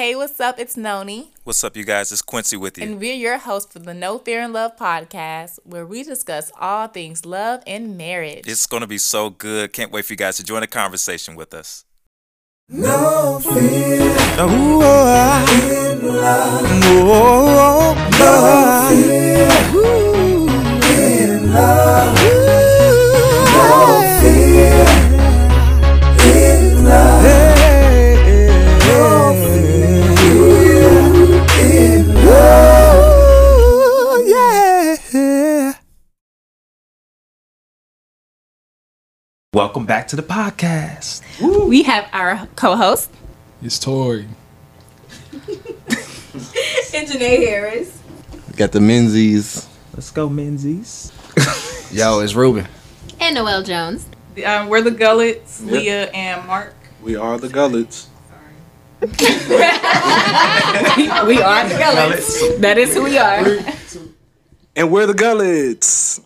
Hey, what's up? It's Noni. What's up, you guys? It's Quincy with you. And we're your hosts for the No Fear in Love podcast, where we discuss all things love and marriage. It's going to be so good. Can't wait for you guys to join the conversation with us. No fear. Oh, ah. oh, oh, in love. Oh, oh, no fear. Ooh, in love. No Welcome back to the podcast. We have our co host, It's Tori. and Janae Harris. We Got the Menzies. Let's go, Menzies. Yo, it's Ruben. And Noel Jones. Um, we're the Gullets, Leah and Mark. We are the Gullets. We are the Gullets. That is who we are. And we're the Gullets.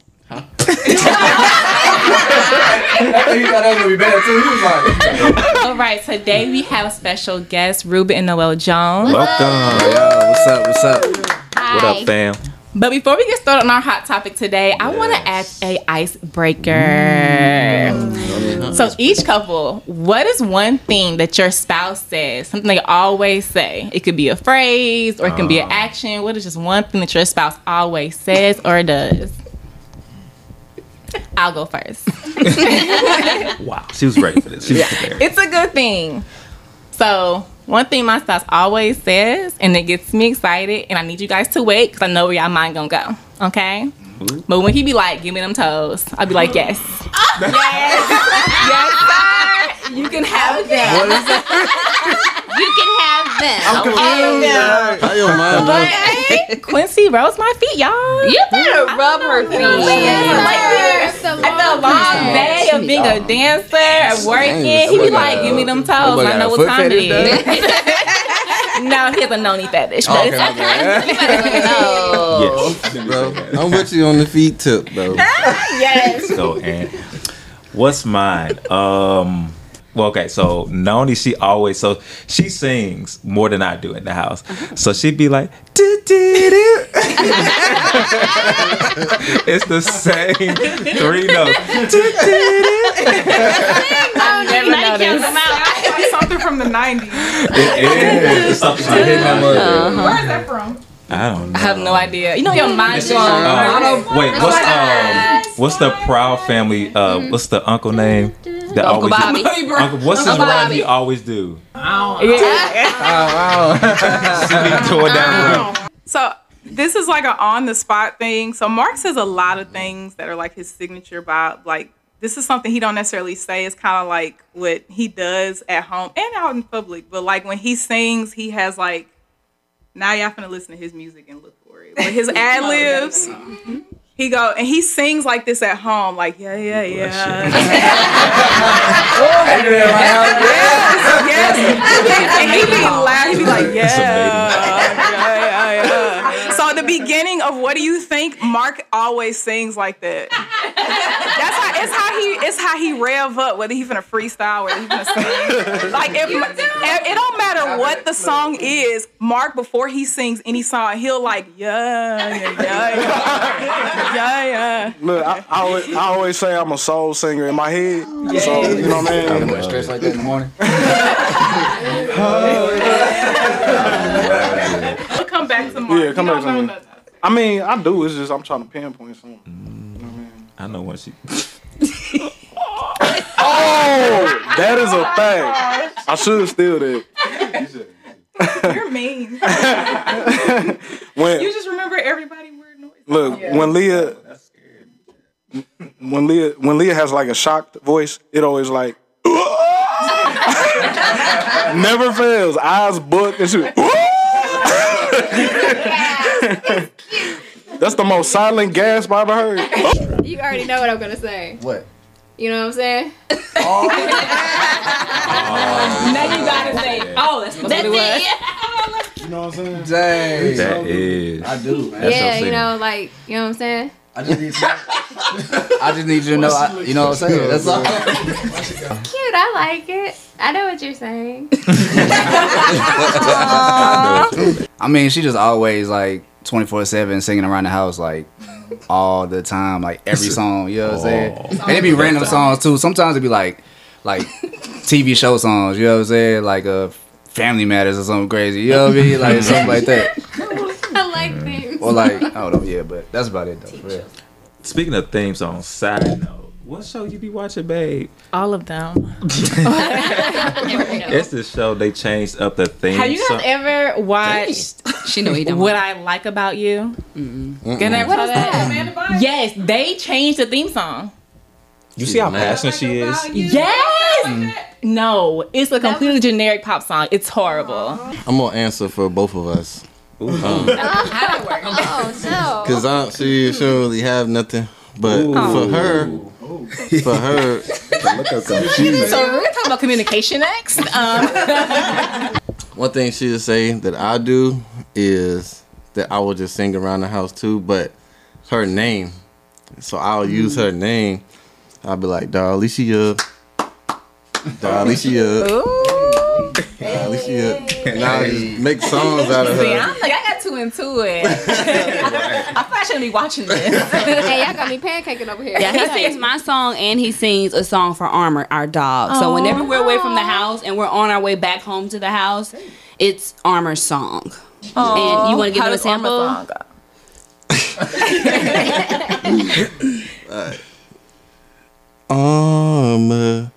All right, today we have a special guest, Ruben and Noel Jones. Welcome. Yo, what's up? What's up? Hi. What up, fam? But before we get started on our hot topic today, I want to ask a icebreaker. So each couple, what is one thing that your spouse says? Something they always say. It could be a phrase or it can be an uh. action. What is just one thing that your spouse always says or does? I'll go first. Wow, she was ready for this. She was prepared. It's a good thing. So one thing my spouse always says, and it gets me excited, and I need you guys to wait because I know where y'all mind gonna go. Okay. Mm-hmm. But when he be like, "Give me them toes," I'll be like, "Yes, yes, yes, sir. You can have them." You can have them. How your mind But hey, Quincy rose my feet, y'all. You better rub her feet. Like this. After a long day of being a dancer and working, he be like, "Give me them toes." I know what time it is. no, he has a noni fetish, but it's okay. No. bro. I'm with you on the feet tip, bro. Yes. So, and what's mine? Um, well, okay, so Noni, she always so she sings more than I do in the house. Uh-huh. So she'd be like, it's the same three notes. I've never Now you count noticed. out. It's something from the 90s. It is something like that. Where is that from? I don't know. I have no idea. You know your mind's going. Uh, wait, what's um, what's the Proud family? Uh, what's the uncle name? That Uncle Bobby. Uncle, what's his Uncle rhyme Bobby. he always do? Yeah. He tore down. So this is like an on the spot thing. So Mark says a lot of things that are like his signature vibe. Like this is something he don't necessarily say. It's kind of like what he does at home and out in public. But like when he sings, he has like now y'all finna listen to his music and look for it. But his ad libs. He go and he sings like this at home, like yeah, yeah, yeah. yes, and he be loud. He be like, yeah, yeah, yeah, beginning of what do you think? Mark always sings like that. That's how it's how he it's how he rev up. Whether he finna freestyle, whether he finna sing. Like if it, it don't matter what the song is. Mark before he sings any song, he'll like yeah, yeah, yeah, yeah, yeah, yeah. Look, I, I, always, I always say I'm a soul singer in my head. So, you know what I mean? Stress like that in the morning. Oh, we'll come back to Yeah, come You back to me. I mean, I do. It's just I'm trying to pinpoint something. I know when she. Oh, that is a oh fact. I should have steal that. You're mean. When You just remember everybody weird noise. look, when Leah, when Leah, when Leah has like a shocked voice, it always like never fails. Eyes booked and she. That's the most silent gasp I ever heard. You already know what I'm gonna say. What? You know what I'm saying? oh Now you gotta say, oh. oh, that's what That's it was. it. Dang. That is. I do, man. Yeah, you know, like you know what I'm saying. I just need to. I just need you to know. I, you know what I'm saying? That's all. Cute. I like it. I know what you're saying. I mean, she just always like 24 seven singing around the house like all the time, like every song. You know what I'm saying? And it'd be random songs too. Sometimes it'd be like like TV show songs. You know what I'm saying? Like uh, Family Matters or something crazy. You know what I mean? Like something like that. I like. Or like I don't know. Yeah, but that's about it though. For real. Speaking of themes on side note, what show you be watching, babe? All of them. It's the show they changed up the theme. Have you guys song. ever watched She know he don't. What I Like About You? You never What saw is that? Yes, they changed the theme song. You see how passionate she is? Yes. No, it's a completely generic pop song. It's horrible. I'm gonna answer for both of us. Oh no. Cause I she she don't really have nothing. But for her, for her, So we're gonna talk about communication next. Um, one thing she'll say that I do is that I will just sing around the house too. But her name, so I'll use her name. I'll be like, Darlicia, Darlicia, Darlicia, and I'll just make songs out of see, her. I'm like, I got too into it. I thought I shouldn't be watching this. hey, y'all got me pancaking over here. Yeah, he sings my song and he sings a song for Armor, our dog. So whenever we're away from the house and we're on our way back home to the house, it's Armor's song. And you want to give How him a sample? song go? Armor,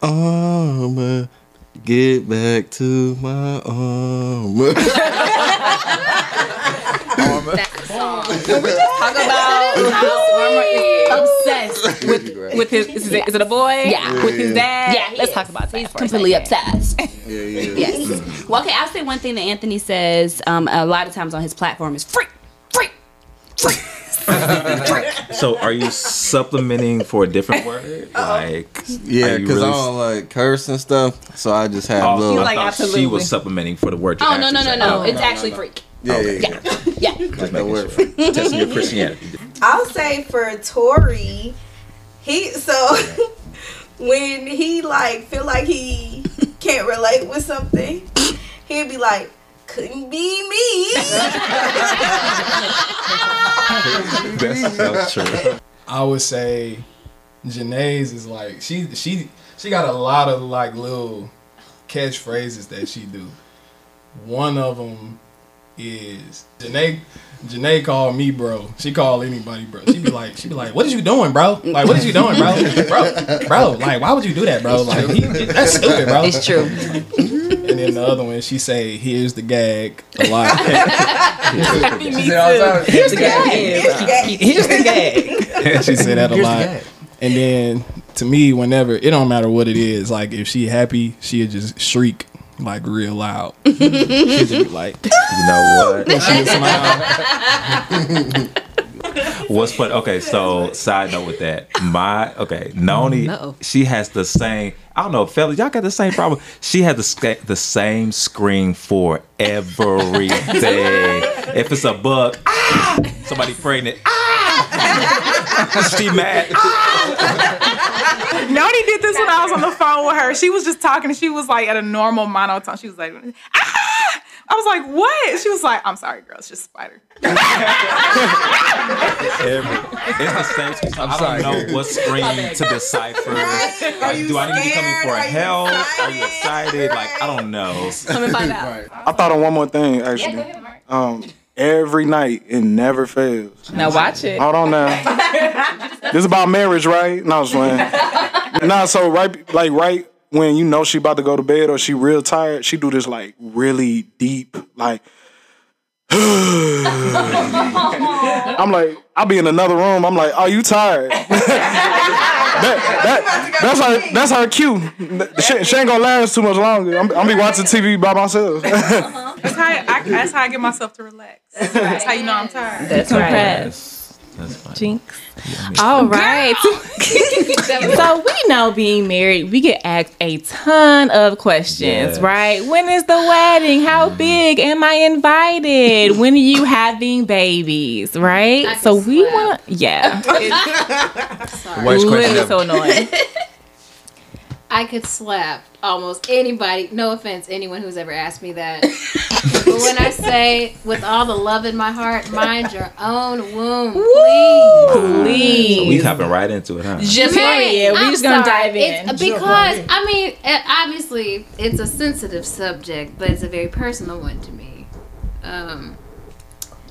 armor, get back to my armor. Talk about how Armor is obsessed with with his. Is it, is it a boy? Yeah. With his dad. Yeah, Let's is. talk about that. He's completely obsessed. yeah, yeah. Yes. Well, okay, I'll say one thing that Anthony says um, a lot of times on his platform is free, free, free. So are you supplementing for a different word? Like Yeah, are you because I don't like curse and stuff, so I just have Oh, little. I like, thought she was supplementing for the word. Oh, oh no, no, actually no, said. no. Oh, It's actually freak. yeah, yeah, yeah. Yeah. Just That making word. sure. Testing your Christianity. I'll say for Tori, he so when he like feel like he can't relate with something, he'll be like, "Couldn't be me." That's so true. I would say Janae's is like she she she got a lot of like little catchphrases that she do. One of them is Janae. Janae called me bro. She called anybody bro. She be like, she be like, "What is you doing, bro? Like, what is you doing, bro? Bro, bro, like, why would you do that, bro? Like, he, that's stupid, bro." It's true. And then the other one, she say, "Here's the gag." A lot. Me too. Here's the gag. Here's the gag. she said that a lot. And then to me, whenever it don't matter what it is, like if she happy, she'll just shriek like real loud. She'll just be like, You know what? she'll smile. What's funny? Okay, so side note with that, my okay, Noni, Uh-oh. she has the same. I don't know, fellas, y'all got the same problem. She has the the same scream for everything. if it's a bug, ah, somebody pregnant, ah, she mad. Noni did this when I was on the phone with her. She was just talking. She was like at a normal monotone. She was like, ah! I was like, what? She was like, I'm sorry, girl. It's just a spider. Every, it's the same. scream. So I don't know what scream to decipher. Like, do I need to be coming for help? Are you excited? Like, I don't know. Come and find out. I thought of one more thing actually. Um, every night it never fails. Now watch it. Hold on now. this is about marriage, right? No, I'm just playing. Nah, so right, like right when you know she about to go to bed or she real tired, she do this like really deep, like. I'm like, I'll be in another room. I'm like, are you tired? That, that, that's her. That's her cue. She, she ain't gonna last too much longer. I'm, I'm be watching TV by myself. That's how I, I, that's how I get myself to relax. That's how you know I'm tired. That's right. That's fine. Jinx. All right. so we know being married, we get asked a ton of questions, Yes. right? When is the wedding? How mm-hmm. big am I invited? when are you having babies, right? I So we slap. want, yeah, The worst question literally so annoying. I could slap almost anybody. No offense, anyone who's ever asked me that. But when I say, with all the love in my heart, mind your own womb, please. Please. So we hopping right into it, huh? Just Man, period. We I'm just gonna sorry. dive in. It's because I mean, obviously, it's a sensitive subject, but it's a very personal one to me. Um,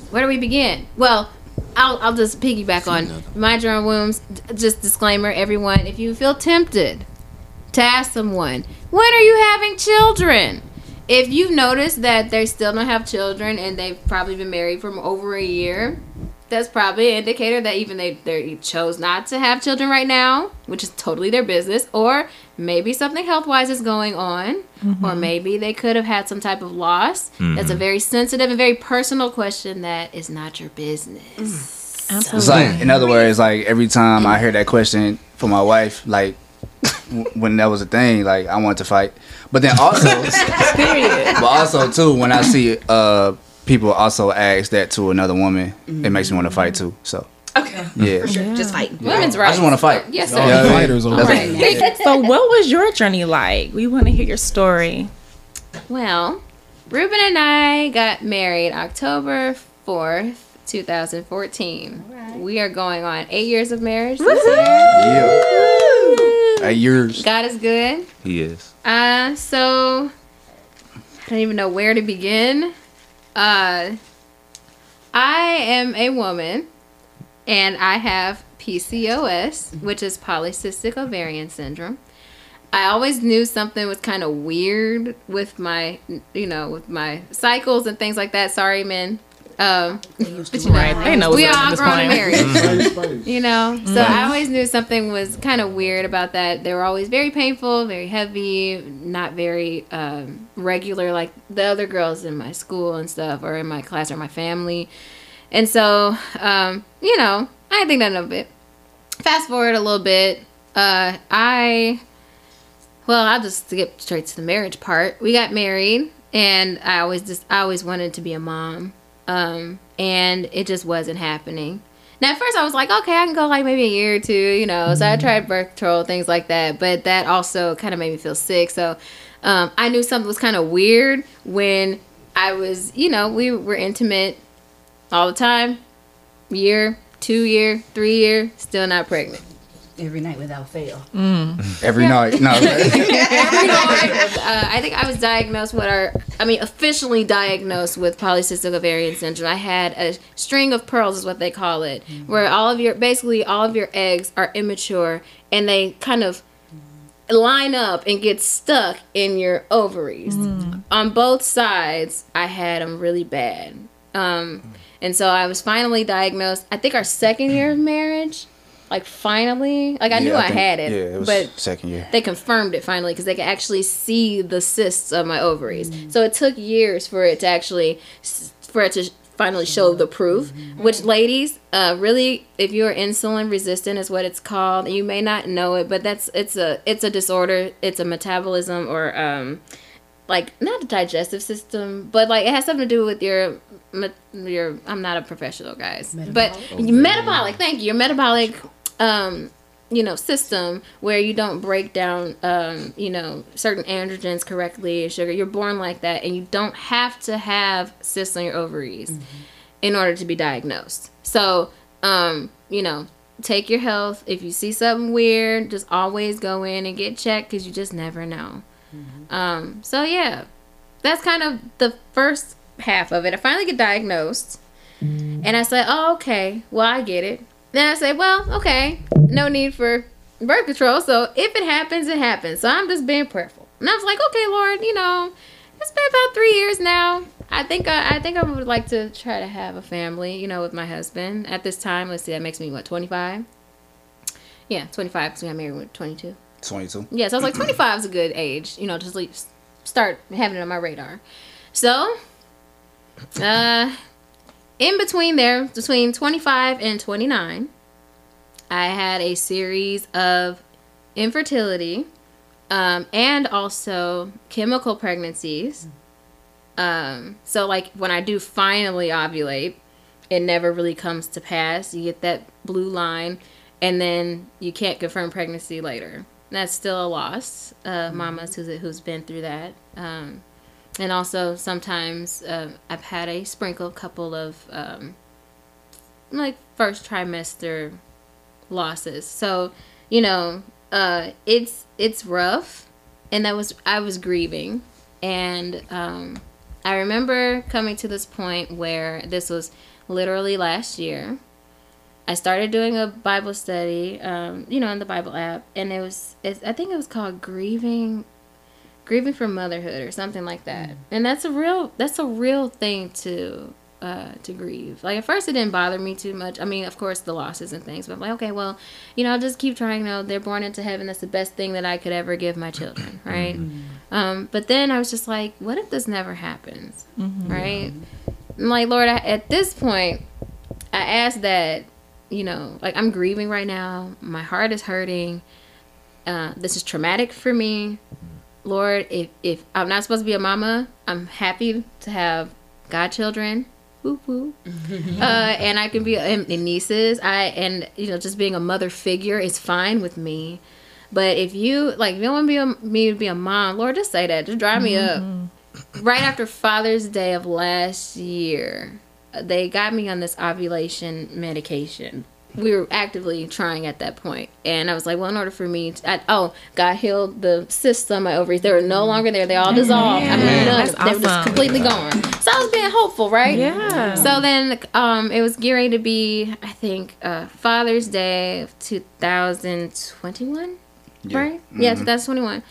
where do we begin? Well, I'll I'll just piggyback on mind your own wombs. Just disclaimer, everyone: if you feel tempted to ask someone, when are you having children? If you've noticed that they still don't have children and they've probably been married for over a year, that's probably an indicator that even they they chose not to have children right now, which is totally their business, or maybe something health wise is going on, or mm-hmm. maybe they could have had some type of loss. That's a mm-hmm. very sensitive and very personal question that is not your business. Mm. It's like, in other words, like every time I hear that question from my wife, like when that was a thing, like I wanted to fight. But then also, Period. but also too, when I see uh people also ask that to another woman, it makes me want to fight too. So Okay. yeah, for sure Just fight. Women's right. I just want to fight. Yes, sir. Yeah, yeah. fighters over That's- there. So what was your journey like? We want to hear your story. Well, Ruben and I got married October 4th, 2014. We are going on eight years of marriage this year. Yeah. At yours. God is good. He is. Uh, so I don't even know where to begin. Uh, I am a woman, and I have PCOS, which is polycystic ovarian syndrome. I always knew something was kind of weird with my, you know, with my cycles and things like that. Sorry, men. Um, but you know, Right. They know we all this grown and married. You know so i always knew something was kind of weird about that. They were always very painful very heavy not very um, regular like the other girls in my school and stuff or in my class or my family. And so um, you know i didn't think nothing of it fast forward a little bit uh, i well i'll just skip straight to the marriage part. We got married and i always just i always wanted to be a mom um, and it just wasn't happening. Now at first i was like okay i can go like maybe a year or two you know. So i tried birth control things like that but that also kind of made me feel sick. So um, i knew something was kind of weird when i was you know we were intimate all the time. Year two year three year still not pregnant Every night without fail. Every night. No. uh, I think I was diagnosed with our, I mean, officially diagnosed with polycystic ovarian syndrome. I had a string of pearls, is what they call it, where all of your, basically all of your eggs are immature and they kind of line up and get stuck in your ovaries. On both sides, I had them really bad. Um, and so I was finally diagnosed, I think our second year of marriage. Like finally, like I knew Yeah, I, think- had it, Yeah, it was but second year. they confirmed it finally because they could actually see the cysts of my ovaries. So it took years for it to actually for it to finally show the proof. Which ladies, uh, really, if you're insulin resistant, is what it's called. You may not know it, but that's it's a it's a disorder. It's a metabolism or um, like not a digestive system, but like it has something to do with your your. I'm not a professional, guys, but metabolic. Thank you. Your metabolic, um, you know, system where you don't break down, um, you know, certain androgens correctly, sugar. You're born like that, and you don't have to have cysts on your ovaries in order to be diagnosed. So, um, you know, take your health. If you see something weird, just always go in and get checked because you just never know. Um, so yeah, that's kind of the first half of it. I finally get diagnosed, and I said, "Oh, okay. Well, I get it." Then I said, "Well, okay. No need for birth control. So if it happens, it happens. So I'm just being prayerful." And I was like, "Okay, Lord, you know, it's been about three years now. I think I, I think I would like to try to have a family, you know, with my husband at this time. Let's see, that makes me what 25. Yeah, 25 because we got married when 22. 22. Yeah, so I was like, 25 is a good age, you know, to sleep, start having it on my radar. So, uh, in between there, between 25 and 29, I had a series of infertility um, and also chemical pregnancies. Um, so, like, when I do finally ovulate, it never really comes to pass. You get that blue line, and then you can't confirm pregnancy later. That's still a loss. Uh, mamas who's, who's been through that. Um, and also sometimes uh, I've had a sprinkle couple of um, like first trimester losses. So you know, uh, it's it's rough, and that was I was grieving, and um, I remember coming to this point where this was literally last year. I started doing a Bible study, um, you know, in the Bible app, and it was I think it was called grieving grieving for motherhood or something like that. And that's a real that's a real thing to uh to grieve. Like at first it didn't bother me too much. I mean of course the losses and things but i'm like okay well you know i'll just keep trying you know they're born into heaven. That's the best thing that i could ever give my children right? Um but then i was just like what if this never happens right? I'm like lord I, at this point i asked that you know like i'm grieving right now. My heart is hurting. Uh, this is traumatic for me Lord, if if I'm not supposed to be a mama, I'm happy to have godchildren. Woo woo. uh, and I can be and, and nieces. I and you know just being a mother figure is fine with me. But if you like, if you don't want to be a, me to be a mom, Lord, just say that. Just dry me up. Right after Father's Day of last year, they got me on this ovulation medication. We were actively trying at that point, and I was like, "Well, in order for me, to, I, oh, God healed the cysts on my ovaries. They were no longer there. They all dissolved. I mean, none. that's They were just awesome. completely gone. So I was being hopeful, right? Yeah. So then, um, it was gearing to be, I think, uh, Father's Day of 2021, right? Yeah, 2021.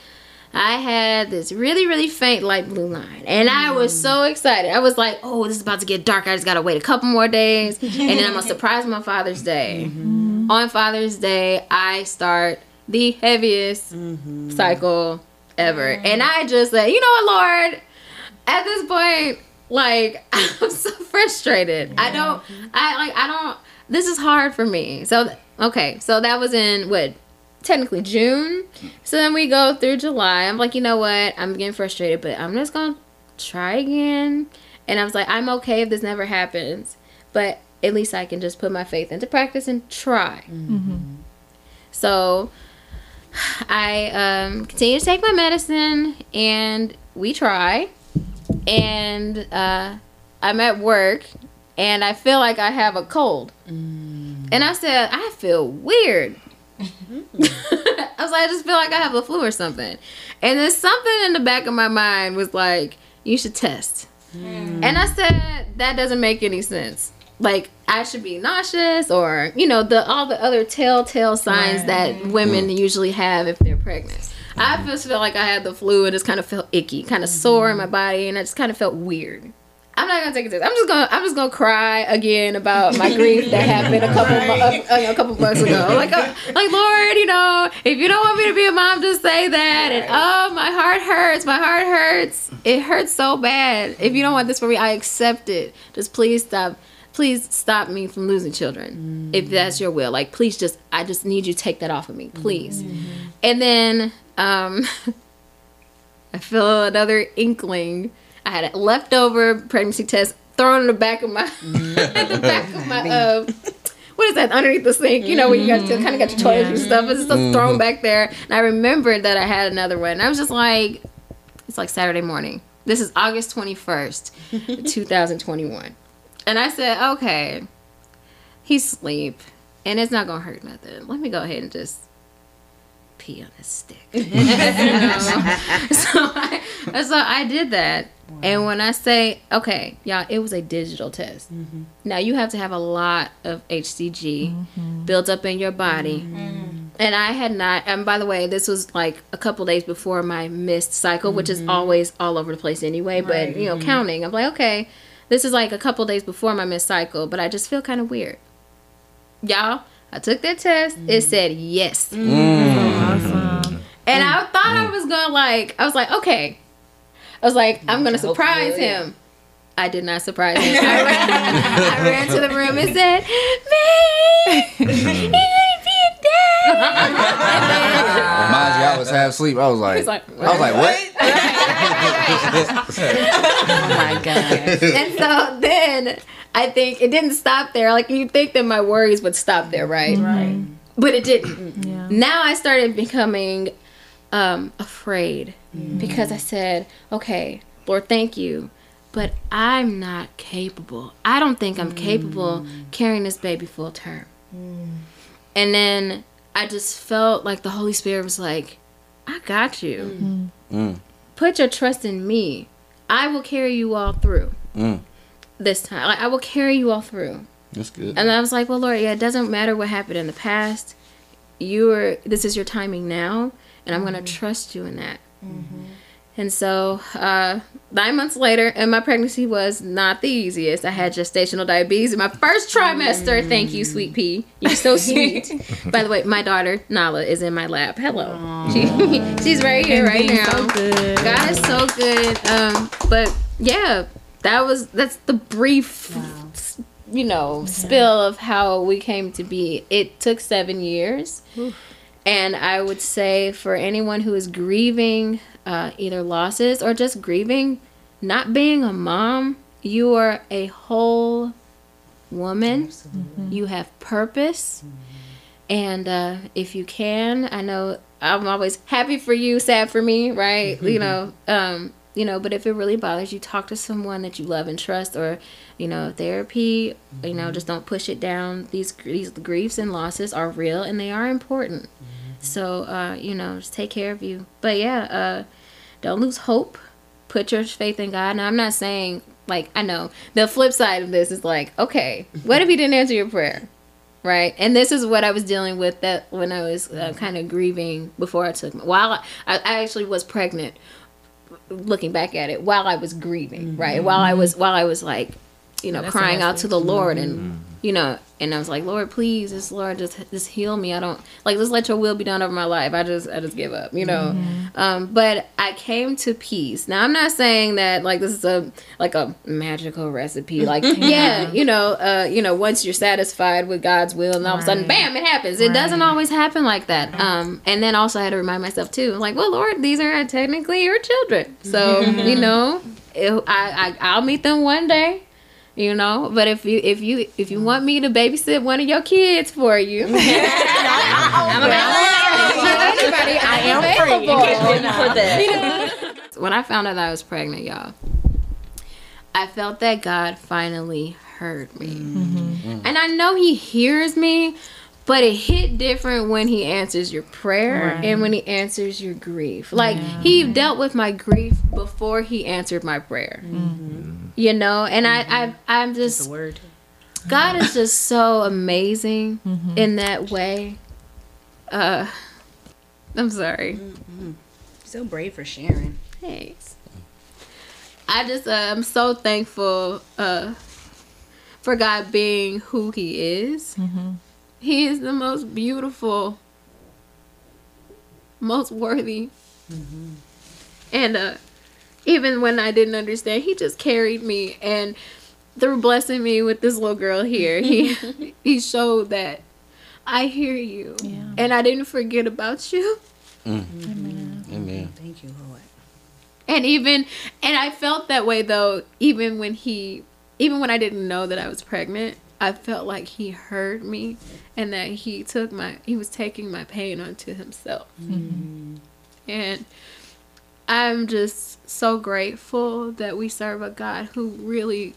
I had this really, really faint light blue line. And I was mm. so excited. I was like, oh, this is about to get dark. I just got to wait a couple more days. And then I'm going to surprise my Father's Day. Mm-hmm. On Father's Day, I start the heaviest mm-hmm. cycle ever. And I just said, you know what, Lord? At this point, like, I'm so frustrated. I don't, I like, I don't, this is hard for me. So, okay. So that was in what? Technically June. So then we go through July. I'm like, you know what? I'm getting frustrated, but I'm just gonna try again. And I was like, I'm okay if this never happens, but at least I can just put my faith into practice and try. So I um, continue to take my medicine, and we try. And uh, I'm at work, and I feel like I have a cold. And I said, I feel weird. I was like, I just feel like I have a flu or something. And then something in the back of my mind was like, you should test. Mm. And I said, that doesn't make any sense. Like, I should be nauseous or, you know, the all the other telltale signs that mm-hmm. women usually have if they're pregnant. I just felt like I had the flu and just kind of felt icky, kind of sore in my mm-hmm. body, and I just kind of felt weird. I'm not gonna take a test. I'm just gonna I'm just gonna cry again about my grief that happened a couple mo- uh, a couple months ago. Like uh, like Lord, you know, if you don't want me to be a mom, just say that. And oh, my heart hurts. My heart hurts. It hurts so bad. If you don't want this for me, I accept it. Just please stop. Please stop me from losing children, if that's your will. Like, please just, I just need you to take that off of me, please. And then, um, I feel another inkling. I had a leftover pregnancy test thrown in the back of my at the mm. back of my uh, what is that underneath the sink? You know, where you guys mm-hmm. still kind of got your toiletries and stuff. It's just mm-hmm. thrown back there. And I remembered that I had another one. And I was just like, it's like Saturday morning. This is August twenty first, two thousand twenty one. And I said, okay, he's asleep, and it's not gonna hurt nothing. Let me go ahead and just pee on his stick. So, I, so I did that. And when I say, okay, y'all, it was a digital test. Mm-hmm. Now you have to have a lot of HCG mm-hmm. built up in your body. Mm-hmm. And I had not, and by the way, this was like a couple days before my missed cycle, which is always all over the place anyway. But, you know, counting, I'm like, okay, this is like a couple days before my missed cycle, but I just feel kind of weird. Y'all, I took that test. It mm. said yes. Mm. And mm. I thought I mm. was gonna like, I was like, okay. I was like, I'm gonna surprise him. I did not surprise him. I ran, I ran to the room and said, "Babe, you gonna be a dad?" Mind you, I was half asleep. I was like, He's like, I was like, what? Oh my god. and so then I think it didn't stop there. Like you think that my worries would stop there, right? Right. But it didn't. Yeah. Now I started becoming um, afraid because I said, "Okay, Lord, thank you." But I'm not capable. I don't think I'm capable carrying this baby full term. And then I just felt like the Holy Spirit was like, I got you. Mm. Put your trust in me. I will carry you all through Mm. this time. Like, I will carry you all through. That's good. And I was like, well, Lord, yeah, it doesn't matter what happened in the past. You are, this is your timing now, and I'm going to trust you in that. And so, uh, nine months later, and my pregnancy was not the easiest. I had gestational diabetes in my first trimester. Thank you, sweet pea. You're so sweet. By the way, my daughter Nala is in my lap. Hello. She, she's right here, right now. so good. God is so good. Um, but yeah, that was that's the brief, you know, spill of how we came to be. It took seven years. And I would say for anyone who is grieving uh, either losses or just grieving not being a mom, you are a whole woman. You have purpose. And uh, if you can, I know I'm always happy for you, sad for me, right? you know, um, you know. But if it really bothers you, talk to someone that you love and trust, or you know, therapy. You know, just don't push it down. These these griefs and losses are real and they are important. So uh, you know, just take care of you. But yeah, uh, don't lose hope. Put your faith in God. Now I'm not saying like I know the flip side of this is like, okay, what if he didn't answer your prayer? Right, and this is what I was dealing with that when I was uh, kind of grieving before I took my, while I, I actually was pregnant. Looking back at it, while I was grieving, right, while I was while I was like, you know, That's crying out to the Lord and you know, and I was like, Lord, please, just Lord, just just heal me. I don't like just let your will be done over my life. I just I just give up, you know. Um, but I came to peace. Now I'm not saying that like this is a like a magical recipe. Like yeah, you know, uh, you know, once you're satisfied with God's will, and all of a sudden, bam, it happens. It doesn't always happen like that. Um, and then also I had to remind myself too, like, well, Lord, these are technically your children, so you know, it, I, I I'll meet them one day you know but if you if you if you want me to babysit one of your kids for you I'm available. anybody I am available. You can't win for that. You know? when I found out that I was pregnant y'all I felt that God finally heard me mm-hmm. and I know he hears me but it hit different when he answers your prayer Right. and when he answers your grief. Like he dealt with my grief before he answered my prayer. You know? And I, I i'm just word. god is just so amazing in that way. Uh i'm sorry. So brave for sharing. thanks. I just uh, i'm so thankful uh for god being who he is he is the most beautiful most worthy. And uh even when I didn't understand, he just carried me and through blessing me with this little girl here, he he showed that I hear you. And I didn't forget about you. Amen. Thank you, Lord. And even and I felt that way though, even when he even when I didn't know that I was pregnant, I felt like he heard me and that he took my he was taking my pain onto himself. And I'm just so grateful that we serve a God who really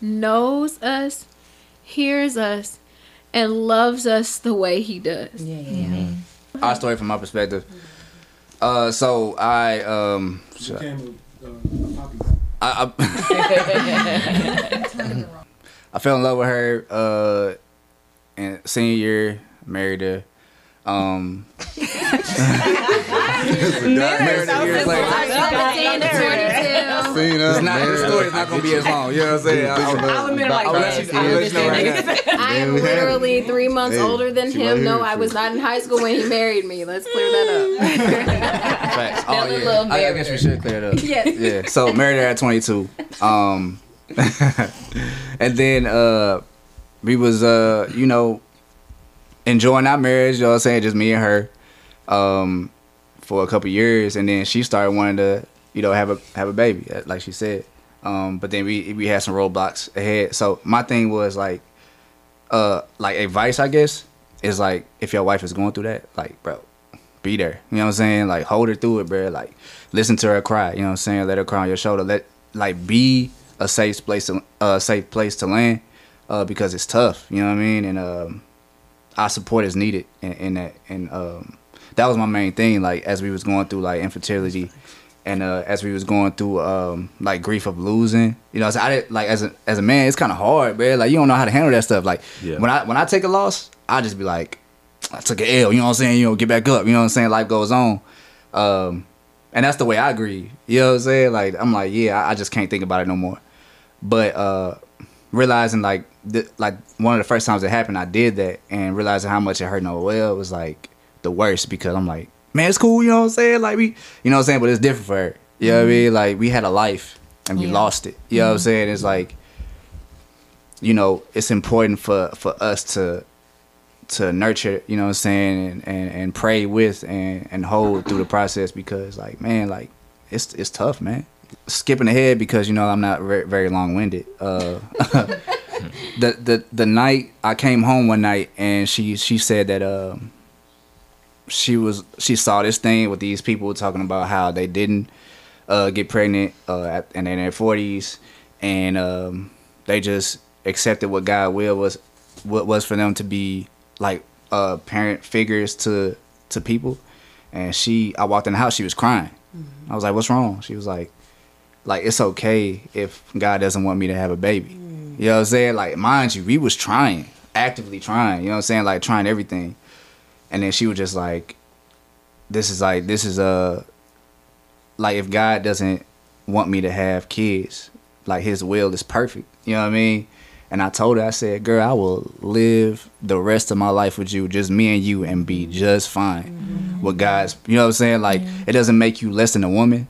knows us, hears us, and loves us the way he does. Yeah, yeah, yeah. Our story from my perspective. Uh, so I um, You came with uh, poppy. I, I, I fell in love with her uh, in senior year, married her. Um, married her years later. Seen us, It's not, this married, story's not gonna be as long. You know what I'm saying? I- I'll, I'll admit it like I'll you, I'll let you know right now. I am we had it. literally three months Hey, older than him. no, I was not in high school when he married me. Let's clear that up. Facts. Oh Fell in yeah. love, I, I guess we should clear it up. Yes. Yeah. So married her at 22. Um, and then uh we was uh you know enjoying our marriage, you know what I'm saying, just me and her. Um for a couple years and then she started wanting to, you know, have a have a baby, uh, like she said. Um but then we we had some roadblocks ahead. So my thing was like uh like advice I guess is like if your wife is going through that, like bro, be there. You know what I'm saying? Like hold her through it, bro. Like listen to her cry. You know what I'm saying? Let her cry on your shoulder. Let like be a safe place to uh safe place to land. Uh because it's tough. You know what I mean? And um our support is needed in, in that and um that was my main thing, like as we was going through like infertility and uh as we was going through um like grief of losing. You know, so I did like as a as a man it's kinda hard, man. Like you don't know how to handle that stuff. Like Yeah. when I when I take a loss, I just be like, I took an L, you know what I'm saying? You know, get back up, you know what I'm saying? Life goes on. Um, and that's the way I grieve. You know what I'm saying? Like I'm like, yeah, I, I just can't think about it no more. But uh realizing like th- like one of the first times it happened, I did that and realizing how much it hurt Noel was like the worst because I'm like, man, it's cool, you know what I'm saying? Like we you know what I'm saying, but it's different for her. You know what I mean? Like we had a life and we Yeah. lost it. You know what I'm saying? It's like you know, it's important for for us to to nurture, you know what I'm saying, and, and, and pray with and, and hold through the process because like man, like it's it's tough, man. Skipping ahead because you know I'm not very, very long winded. Uh, the the the night I came home one night and she she said that um she was she saw this thing with these people talking about how they didn't uh, get pregnant uh, at, and in their forties and um, they just accepted what God will was what was for them to be like uh, parent figures to to people. And she, I walked in the house, she was crying. I was like, "What's wrong?" She was like, "Like it's okay if God doesn't want me to have a baby." Mm. You know what I'm saying? Like, mind you, we was trying, actively trying. You know what I'm saying? Like trying everything. And then she was just like, "This is like this is a like if God doesn't want me to have kids, like His will is perfect." You know what I mean? And I told her, I said, "Girl, I will live the rest of my life with you, just me and you, and be mm-hmm. just fine mm-hmm. with God's." You know what I'm saying? Like mm-hmm. it doesn't make you less than a woman.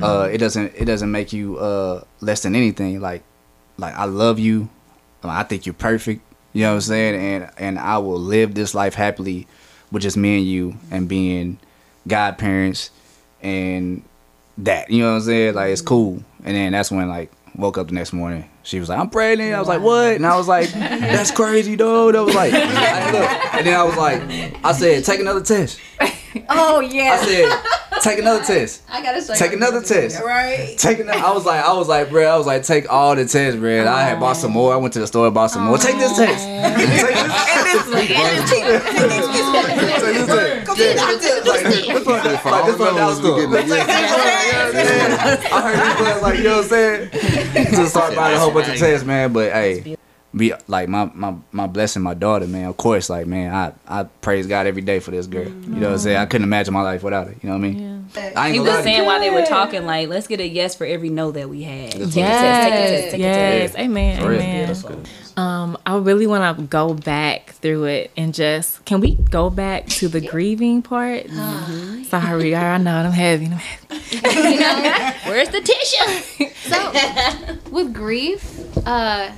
Uh, it doesn't. It doesn't make you uh less than anything. Like, like I love you. I think you're perfect. You know what I'm saying? And and I will live this life happily with just me and you and being godparents and that. You know what I'm saying? Like it's cool. And then that's when like woke up the next morning. She was like, I'm pregnant. I was like, what? And I was like, that's crazy, dude. I was like, like, look. And then I was like, I said, take another test. Oh yeah. I said, take another test. I gotta show Take you another test. Right. Take another. I was like, I was like, bro, I was like, take all the tests, bro. I had bought some more. I went to the store, bought some more. Take this test. Take this like this one that was good. I heard these boys like you know what I'm saying. Just start buying a whole bunch of tests, man. But hey, be like my my my blessing, my daughter, man. Of course, like man, I I praise God every day for this girl. You know what I'm saying? I couldn't imagine my life without her. You know what I mean? I He was saying while they were talking, like, let's get a yes for every no that we had. Take a test, take a Yes, test, yes, amen, For amen. Yeah. Um, I really want to go back through it and just can we go back to the grieving part? Sorry, I know I'm heavy. I'm heavy. You know, where's the tissue? So, with grief, uh,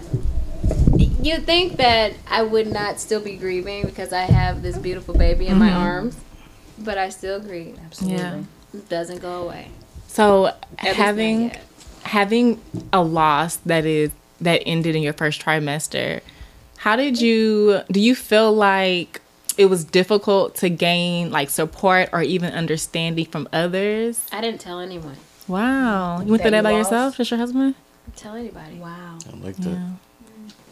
you think that I would not still be grieving because I have this beautiful baby in my Mhm. arms, but I still grieve. Absolutely, Yeah. It doesn't go away. So least not having having a loss that is that ended in your first trimester, how did you do you feel like it was difficult to gain like support or even understanding from others? I didn't tell anyone. Wow. You went through That that by lost? yourself? Just your husband? Didn't tell anybody. Wow. I like that.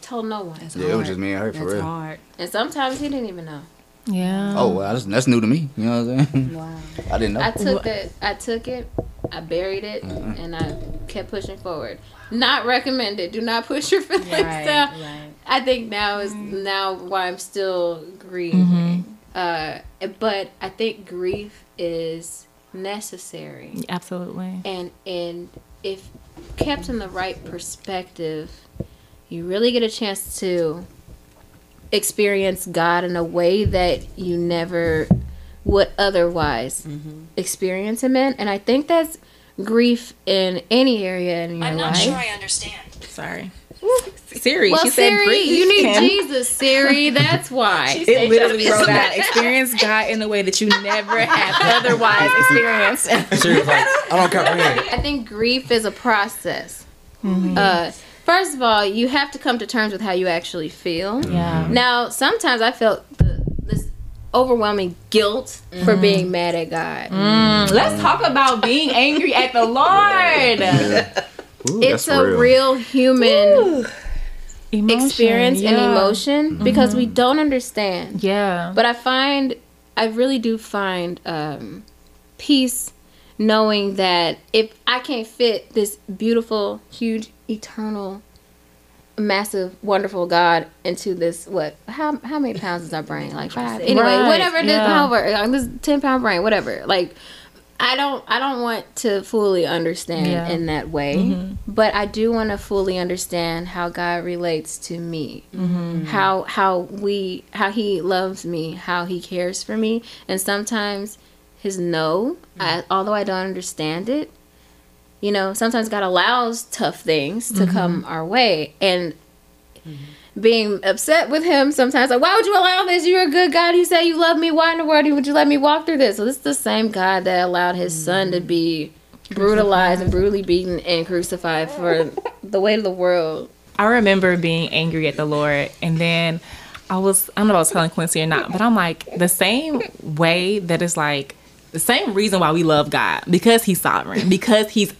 Told no one. Yeah, it was just me and her for That's real. hard. And sometimes he didn't even know. Yeah. Oh well, that's, that's new to me. You know what I'm saying? Wow. I didn't know. I took it. I took it. I buried it, mm-hmm. and I kept pushing forward. Not recommended. Do not push your feelings Right, down. right. I think now is mm-hmm. now why I'm still grieving. Mm-hmm. Uh, but I think grief is necessary, Absolutely. and and if kept in the right perspective, you really get a chance to experience God in a way that you never would otherwise experience Him in. And I think that's grief in any area in your life. I'm not life. sure I understand. Sorry. Siri. Well, she said grief you need can- Jesus, Siri. That's why. It literally wrote out experience God in a way that you never have otherwise experienced. Seriously, like, I don't comprehend. I think grief is a process. Mm-hmm. Uh, first of all, you have to come to terms with how you actually feel. Yeah. Now, sometimes I felt the, this overwhelming guilt Mm-hmm. for being mad at God. Mm, let's talk about being angry at the Lord. Ooh, it's a real, human Emotion, experience and yeah. emotion because we don't understand. Yeah. But I find, I really do find um, peace knowing that if I can't fit this beautiful, huge, eternal, massive, wonderful God into this, what, how how many pounds is our brain? Like five? Anyway, Right, whatever this, yeah. however, like this 10 pound brain, whatever. Like, I don't I don't want to fully understand Yeah. in that way, Mhm. but I do want to fully understand how God relates to me. Mhm. How how we how he loves me, how he cares for me, and sometimes his no, I, although I don't understand it, you know, sometimes God allows tough things to Mhm. come our way. And being upset with him sometimes like why would you allow this? You're a good god. You say you love me. Why in the world would you let me walk through this? So this is the same god that allowed his son to be brutalized and brutally beaten and crucified for the weight of the world. I remember being angry at the Lord, and then I was I don't know if I was telling Quincy or not, but I'm like the same way that it's like the same reason why we love God because He's sovereign, because He's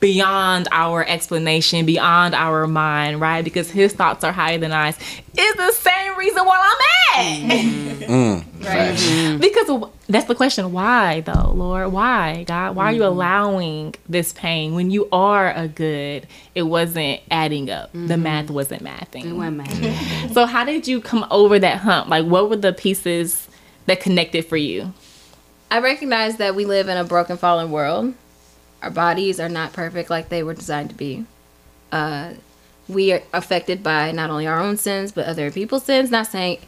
beyond our explanation, beyond our mind, right? Because His thoughts are higher than ours. Is the same reason why I'm mad. Mm-hmm. Mm. right Because that's the question. Why though, Lord? Why, God? Why are you mm-hmm. allowing this pain when you are a good? It wasn't adding up. The mm-hmm. math wasn't mathing. It wasn't mathing. So how did you come over that hump? Like, what were the pieces that connected for you? I recognize that we live in a broken fallen world our bodies are not perfect like they were designed to be uh, we are affected by not only our own sins but other people's sins not saying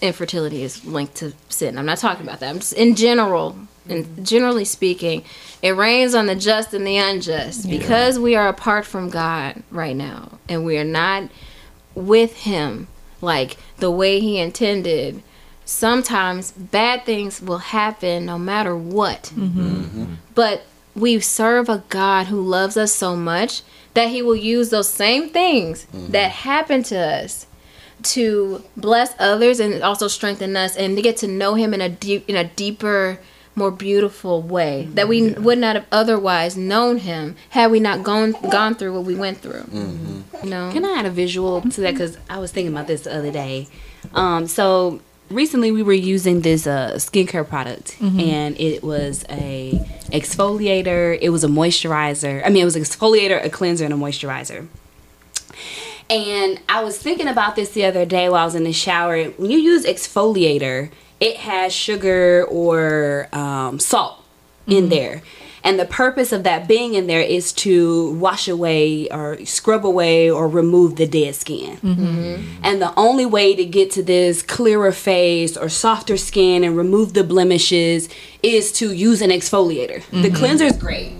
infertility is linked to sin. I'm not talking about that. I'm just in general, and generally speaking, it rains on the just and the unjust because we are apart from God right now and we are not with him like the way he intended. Sometimes bad things will happen no matter what. Mm-hmm. Mm-hmm. But we serve a God who loves us so much that he will use those same things mm-hmm. that happen to us to bless others and also strengthen us and to get to know him in a deep in a deeper more beautiful way that we would not have otherwise known him had we not gone gone through what we went through. You know? Can I add a visual to that? Because I was thinking about this the other day. Um, so recently we were using this uh, skincare product, and it was a exfoliator. It was a moisturizer. I mean, it was an exfoliator, a cleanser, and a moisturizer. And I was thinking about this the other day while I was in the shower. When you use exfoliator, it has sugar or um, salt in there. And the purpose of that being in there is to wash away or scrub away or remove the dead skin. Mm-hmm. And the only way to get to this clearer face or softer skin and remove the blemishes is to use an exfoliator. The mm-hmm. cleanser is great.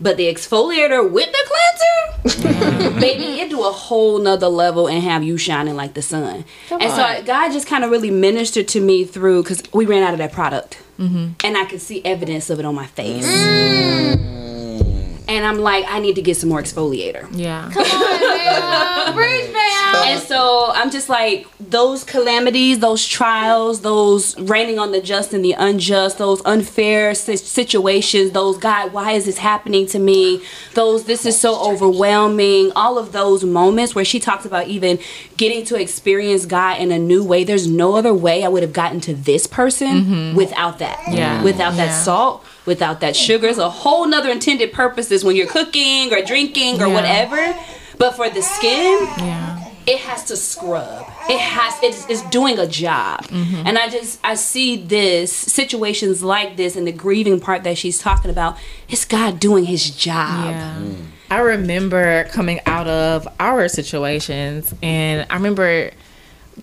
But the exfoliator with the cleanser, baby, it do a whole nother level and have you shining like the sun. and so. God just kind of really ministered to me through because we ran out of that product, Mm-hmm. and I could see evidence of it on my face. Mm. And I'm like, I need to get some more exfoliator. Yeah. Come And so I'm just like those calamities, those trials, those raining on the just and the unjust, those unfair situations, those God, why is this happening to me? Those this is so overwhelming. All of those moments where she talks about even getting to experience God in a new way. There's no other way I would have gotten to this person mm-hmm. without that. Yeah. Without that Yeah. salt, without that sugar. It's a whole nother intended purposes when you're cooking or drinking or Yeah. whatever. But for the skin, Yeah. It has to scrub. It has it's, it's doing a job. Mm-hmm. And I just I see this situations like this and the grieving part that she's talking about. It's God doing his job. Yeah. I remember coming out of our situations, and I remember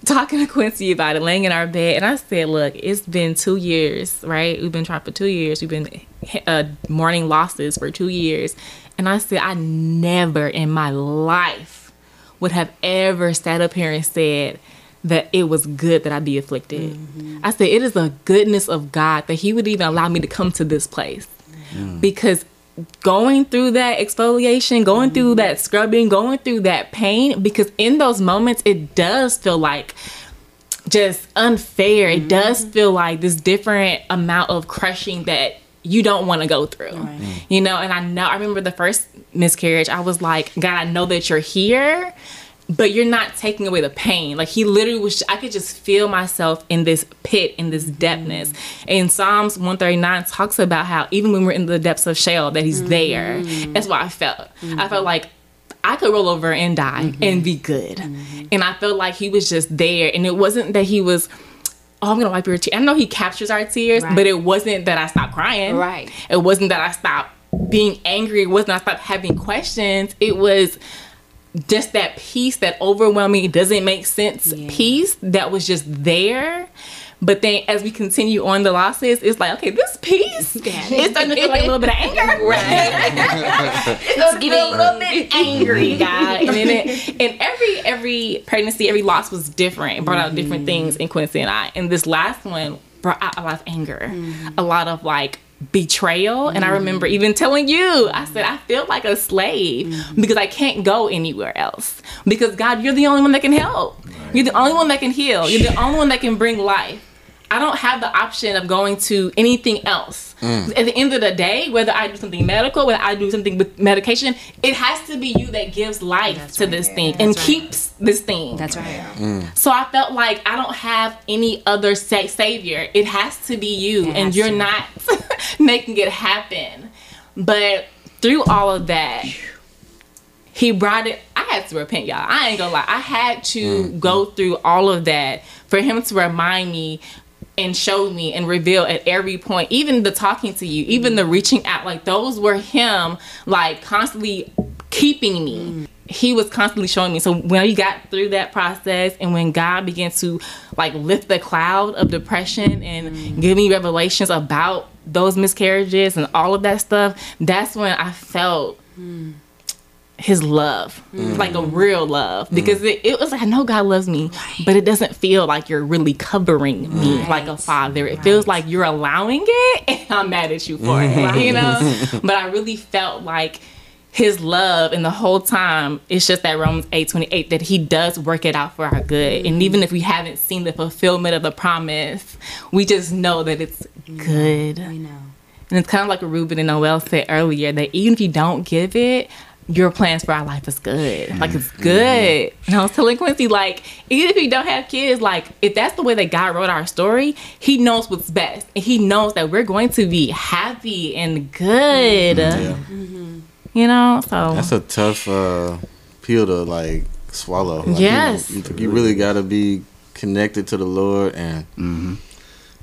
talking to Quincy about it, laying in our bed, and I said, "Look, it's been two years, right? We've been trying for two years. We've been uh, mourning losses for two years, And I said, I never in my life would have ever sat up here and said that it was good that I be afflicted. Mm-hmm. I said, it is the goodness of God that He would even allow me to come to this place. Mm. Because going through that exfoliation, going through mm-hmm. that scrubbing, going through that pain, because in those moments, it does feel like just unfair. It does mm-hmm. feel like this different amount of crushing that you don't want to go through. Mm. You know, and I know I remember the first miscarriage, I was like, God, I know that you're here, but you're not taking away the pain. Like he literally was I could just feel myself in this pit, in this depthness. Mm. And Psalms 139 talks about how even when we're in the depths of Sheol, that he's there. Mm. That's what I felt. I felt mm-hmm. like I could roll over and die and mm-hmm. be good. Mm-hmm. And I felt like he was just there. And it wasn't that he was, oh, I'm to wipe your tears. I know he captures our tears, Right. but it wasn't that I stopped crying. Right. It wasn't that I stopped being angry. It wasn't I stopped having questions. It was just that peace, that overwhelming, doesn't make sense peace that was just there. But then as we continue on the losses, it's like, okay, this peace it's starting to feel like a little bit of anger. Right. it's to a little bit angry, God. And then it, and every every pregnancy, every loss was different. It brought out different mm-hmm. things in Quincy and I. And this last one brought out a lot of anger. Mm-hmm. A lot of like betrayal. And I mm-hmm. remember even telling you, I said, I feel like a slave because I can't go anywhere else. Because God, you're the only one that can help. You're the only one that can heal. You're the only one that can bring life. I don't have the option of going to anything else. Mm. At the end of the day, whether I do something medical, whether I do something with medication, it has to be you that gives life to this thing and keeps this thing. That's right. Mm. So I felt like I don't have any other sa- savior. It has to be you, It and you're to. not making it happen. But through all of that, he brought it. I had to repent, y'all. I ain't gonna lie. I had to mm-hmm. go through all of that for him to remind me and show me and reveal at every point, even the talking to you, even the reaching out, like those were him, like constantly keeping me. He was constantly showing me. So when we got through that process and when God began to like lift the cloud of depression and mm. give me revelations about those miscarriages and all of that stuff, that's when I felt mm. His love, like a real love, because it, it was like I know God loves me, but it doesn't feel like you're really covering me like a father. It feels like you're allowing it, and I'm mad at you for it, you know. but I really felt like his love, and the whole time it's just that Romans eight twenty eight that he does work it out for our good, and even if we haven't seen the fulfillment of the promise, we just know that it's good. I know. And it's kind of like what Ruben and Noel said earlier that even if you don't give it, your plans for our life is good. Like it's mm. good. And I was telling Quincy, like, even if you don't have kids, like if that's the way that God wrote our story, he knows what's best. And he knows that we're going to be happy and good. Mm, yeah. You know? So That's a tough uh, pill to like swallow. Like, you- Yes. you, you really got to be connected to the Lord and mm-hmm.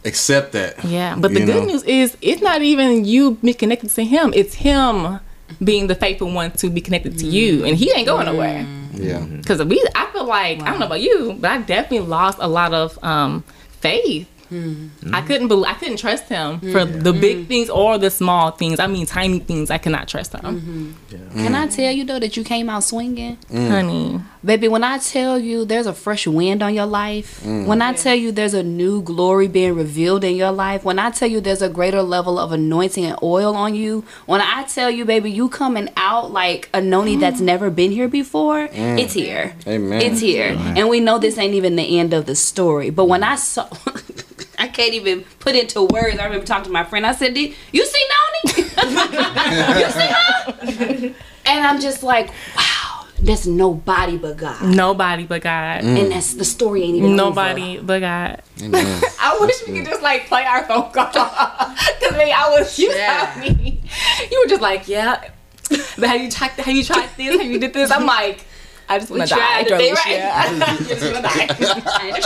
accept that. Yeah, but the you good news is it's not even you be connected to him. It's him being the faithful one to be connected to you, and he ain't going nowhere. Yeah. Because we, I feel like I don't know about you, but I definitely lost a lot of um, faith. I mm-hmm. couldn't believe, I couldn't trust him for mm-hmm. the big mm-hmm. things or the small things. I mean, tiny things. I could not trust him, Can I mm. tell you though that you came out swinging? Mm. honey. Baby, when I tell you there's a fresh wind on your life, mm. when I tell you there's a new glory being revealed in your life, when I tell you there's a greater level of anointing and oil on you, when I tell you, baby, you coming out like a noni that's never been here before, it's here. Amen. It's here. And we know this ain't even the end of the story. But when I saw I can't even put into words. I remember talking to my friend. I said, "Did you see Noni? you see her?" And I'm just like, wow, there's nobody but God. Nobody but God. Mm. And that's the story ain't even Nobody but God. Amen. I wish we could just like play our phone call. Cause maybe I was you yeah. me. You were just like, yeah. But have you tried have you tried this? Have you did this? I'm like, I just wanna die. tried to be right. Yeah. I just wanna die.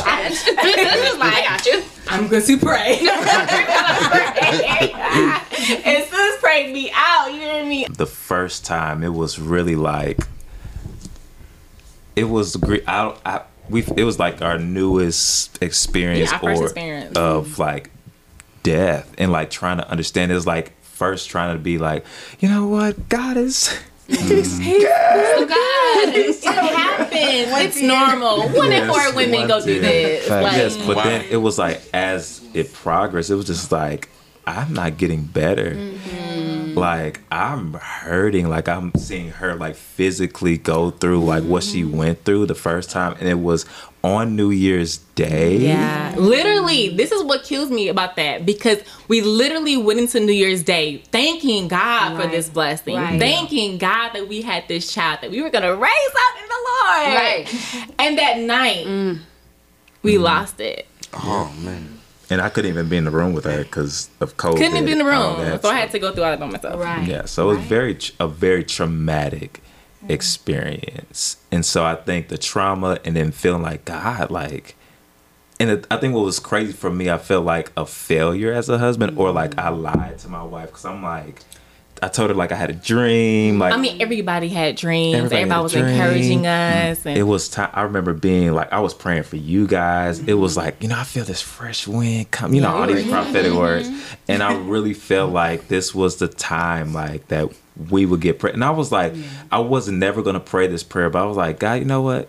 I understand. Just like, I got you. I'm going to pray. and sis prayed me out. You hear me? the first time it was really like it was great I, I we it was like our newest experience Yeah, our or experience. of like death and like trying to understand it was like first trying to be like, you know what, God is. Oh God, it happens. It's normal. One in four women go through this. Like, yes, but then it was like as it progressed, it was just like I'm not getting better. Mm-hmm. Like I'm hurting. Like I'm seeing her like physically go through like what she Mm-hmm. went through the first time, and it was on New Year's Day. Yeah, literally, this is what kills me about that because we literally went into New Year's Day thanking God for this blessing, Right. thanking God that we had this child that we were gonna raise up in the Lord. Right. And that night, mm. we lost it. Oh man. And I couldn't even be in the room with her because of COVID. Couldn't even be in the room, so I had to go through all that by myself. Right. Yeah, so it was very a very traumatic experience, and so I think the trauma and then feeling like God, like, and it, I think what was crazy for me, I felt like a failure as a husband, or like mm-hmm. I lied to my wife because I'm like, I told her like I had a dream, like I mean, everybody had dreams. Everybody Everybody, had was dream. encouraging mm. us, and it was time. I remember being like, I was praying for you guys. It was mm-hmm. like, you know, I feel this fresh wind come. You know, all these mm-hmm. prophetic words, and I really felt like this was the time, like that we would get pregnant. And I was like, I was never gonna pray this prayer, but I was like, God, you know what?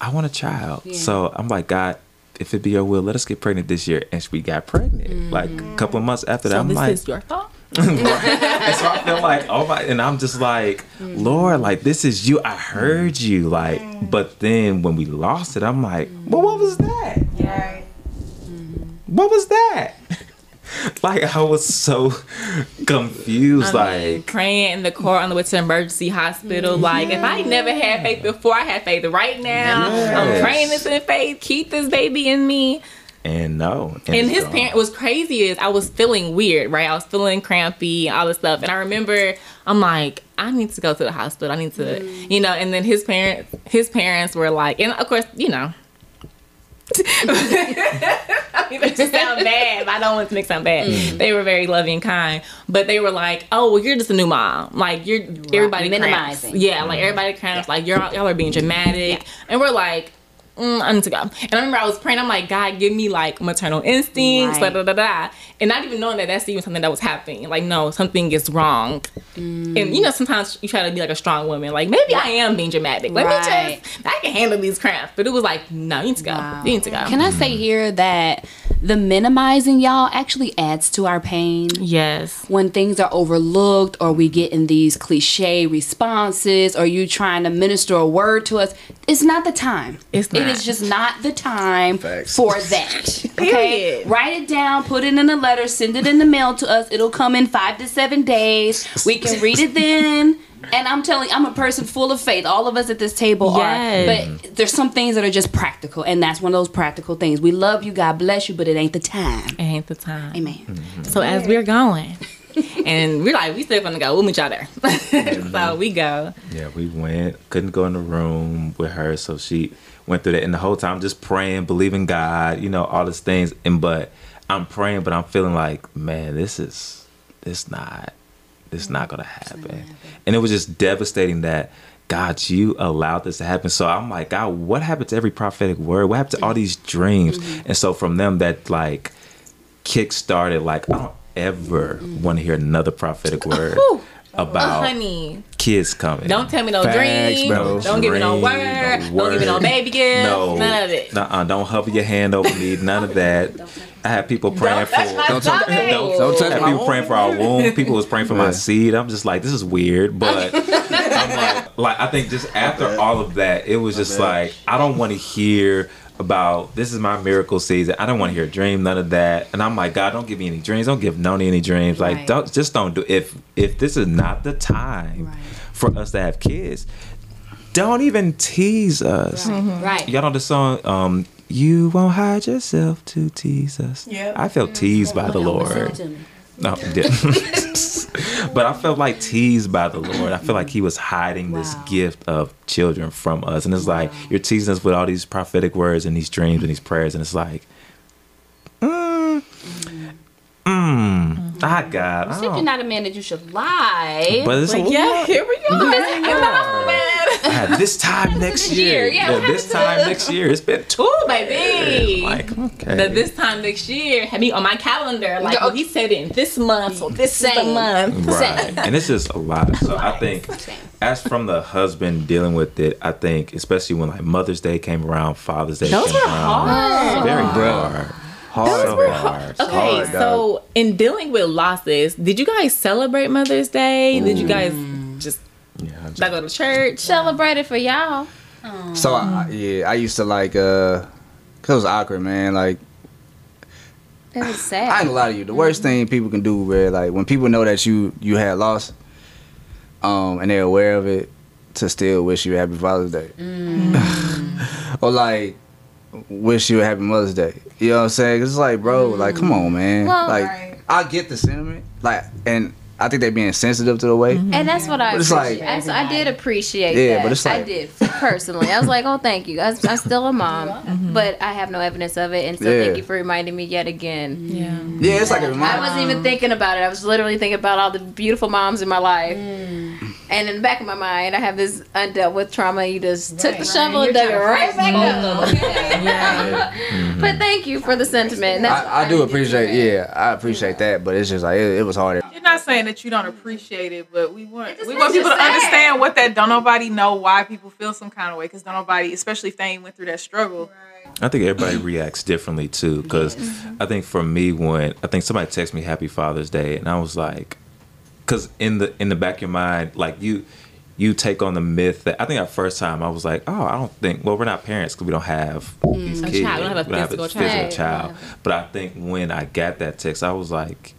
I want a child. So I'm like, God. If it be your will, let us get pregnant this year. And we got pregnant. Mm. Like a couple of months after that, so I'm this like, is your fault. and so I feel like, oh my, and I'm just like, mm. Lord, like this is you. I heard you, like, mm. but then when we lost it, I'm like, well, what was that? Right. Mm-hmm. What was that? like I was so confused. I mean, like, praying in the car on the way to the emergency hospital. Mm-hmm. Like, if I never had faith before, I had faith right now. I'm praying this in faith. Keep this baby in me. and no, And it's his gone. parent was crazy is I was feeling weird, right? I was feeling crampy, all this stuff. And I remember I'm like, I need to go to the hospital. I need to, mm. you know, and then his parents his parents were like, and of course, you know. I mean, that just sound bad. but I don't want to make sound bad. Mm. They were very loving and kind, but they were like, "Oh, well, you're just a new mom. Like you're everybody minimizing. Mm. cramps. Yeah, like everybody cramps. Like you're y'all are being dramatic, and we're like, mm, I need to go. And I remember I was praying. I'm like, God, give me like maternal instincts, Right. da da da da. And not even knowing that that's even something that was happening. Like, no, something is wrong. And you know, sometimes you try to be like a strong woman. Like, maybe I am being dramatic. Let Right. me just, I can handle these cramps. But it was like, no, you need to go. Wow. You need to go. Can I say here that the minimizing y'all actually adds to our pain? Yes. When things are overlooked or we get in these cliche responses or you trying to minister a word to us, it's not the time. It's It not. is just not the time Facts. for that. Okay? Period. Write it down, put it in a letter, send it in the mail to us. It'll come in five to seven days. We can read it then. And I'm telling I'm a person full of faith. All of us at this table Yes. are. But there's some things that are just practical. And that's one of those practical things. We love you, God bless you, but it ain't the time. It ain't the time. Amen. Mm-hmm. So as we're going, and we're like, we still gonna go. We'll meet y'all there. so mm-hmm. we go. Yeah, we went. Couldn't go in the room with her, so she went through that. And the whole time, just praying, believing God, you know, all these things. And but I'm praying, but I'm feeling like, man, this is this not this not gonna happen. And it was just devastating that. God, you allowed this to happen. So I'm like, God, what happened to every prophetic word? What happened to all mm-hmm. these dreams? Mm-hmm. And so from them, that like kick started, like, I don't ever mm-hmm. want to hear another prophetic word about honey, kids coming. don't tell me no Facts, dream. bro. Don't give me no Dream, word. no Don't give me no baby gift. No, None of it. Nuh-uh, don't hover your hand over me. None of that. I had people praying for. touch my Don't touch- stomach. Don't, Don't touch I had people praying for our womb. People was praying for my seed. I'm just like, this is weird, but I'm like, like I think just after all of that, it was just like I don't want to hear about this is my miracle season. I don't want to hear a dream, none of that. And I'm like, God, don't give me any dreams. Don't give Noni any dreams. Like, Right. don't just don't do. If if this is not the time Right. for us to have kids, don't even tease us. Right. Y'all know the song, um, You Won't Hide Yourself to Tease Us. Yep. I felt teased by the Listen Lord. No, yeah. but I felt like teased by the Lord. I feel like He was hiding this gift of children from us. And it's like, you're teasing us with all these prophetic words and these dreams and these prayers. And it's like, mm, mm, I got, I Said you're don't, a man that you should lie. but it's Like, yeah, here we go. Not I God, this time next year. year, yeah, what this time to- next year. It's been two Ooh, baby. years. Like, okay. The this time next year, have me on my calendar. Like, oh, he said it in this month, so this is the Same. month. Right. and it's just a lot. So I think as from the husband dealing with it, I think especially when like Mother's Day came around, Father's Day Those came were around. hard. Very Bruh. hard. Hard, So bro. hard. Okay, hard, so in dealing with losses, did you guys celebrate Mother's Day? Did you guys mm. just Yeah, I go to church? Celebrated for y'all. So I, yeah, I used to like uh, cause it was awkward, man. Like It was I ain't sad. gonna lie to you. The worst thing people can do, where like when people know that you you had lost, um, and they're aware of it, to still wish you a happy Father's Day, or like wish you a happy Mother's Day. You know what I'm saying? 'Cause it's like, bro, like come on, man. Well, like right. I get the sentiment, like, and I think they're being sensitive to the way. Mm-hmm. And that's what I But it's like- appreciate. I, I did appreciate Yeah, that. but it's like I did personally. I was like, oh, thank you. I, I'm still a mom, mm-hmm. but I have no evidence of it. And so Yeah. thank you for reminding me yet again. Yeah. Yeah, it's like a I reminder. I wasn't even thinking about it. I was literally thinking about all the beautiful moms in my life. Mm. And in the back of my mind, I have this undealt with trauma. You just took the shovel and dug it right back up. Mm-hmm. But thank you for the sentiment. That's I, I do appreciate, yeah, I appreciate that, but it's just like it, it was hard. You're not saying that you don't appreciate it, but we want we want you people to sad. understand what that. Don't nobody know why people feel some kind of way because don't nobody, especially if they ain't went through that struggle. I think everybody reacts differently too. Because I think for me, when I think somebody texted me Happy Father's Day, and I was like, because in the in the back of your mind, like you you take on the myth that I think our first time I was like, oh, I don't think. Well, we're not parents because we don't have mm, these A kids. child. We don't have a physical child. child. But I think when I got that text, I was like,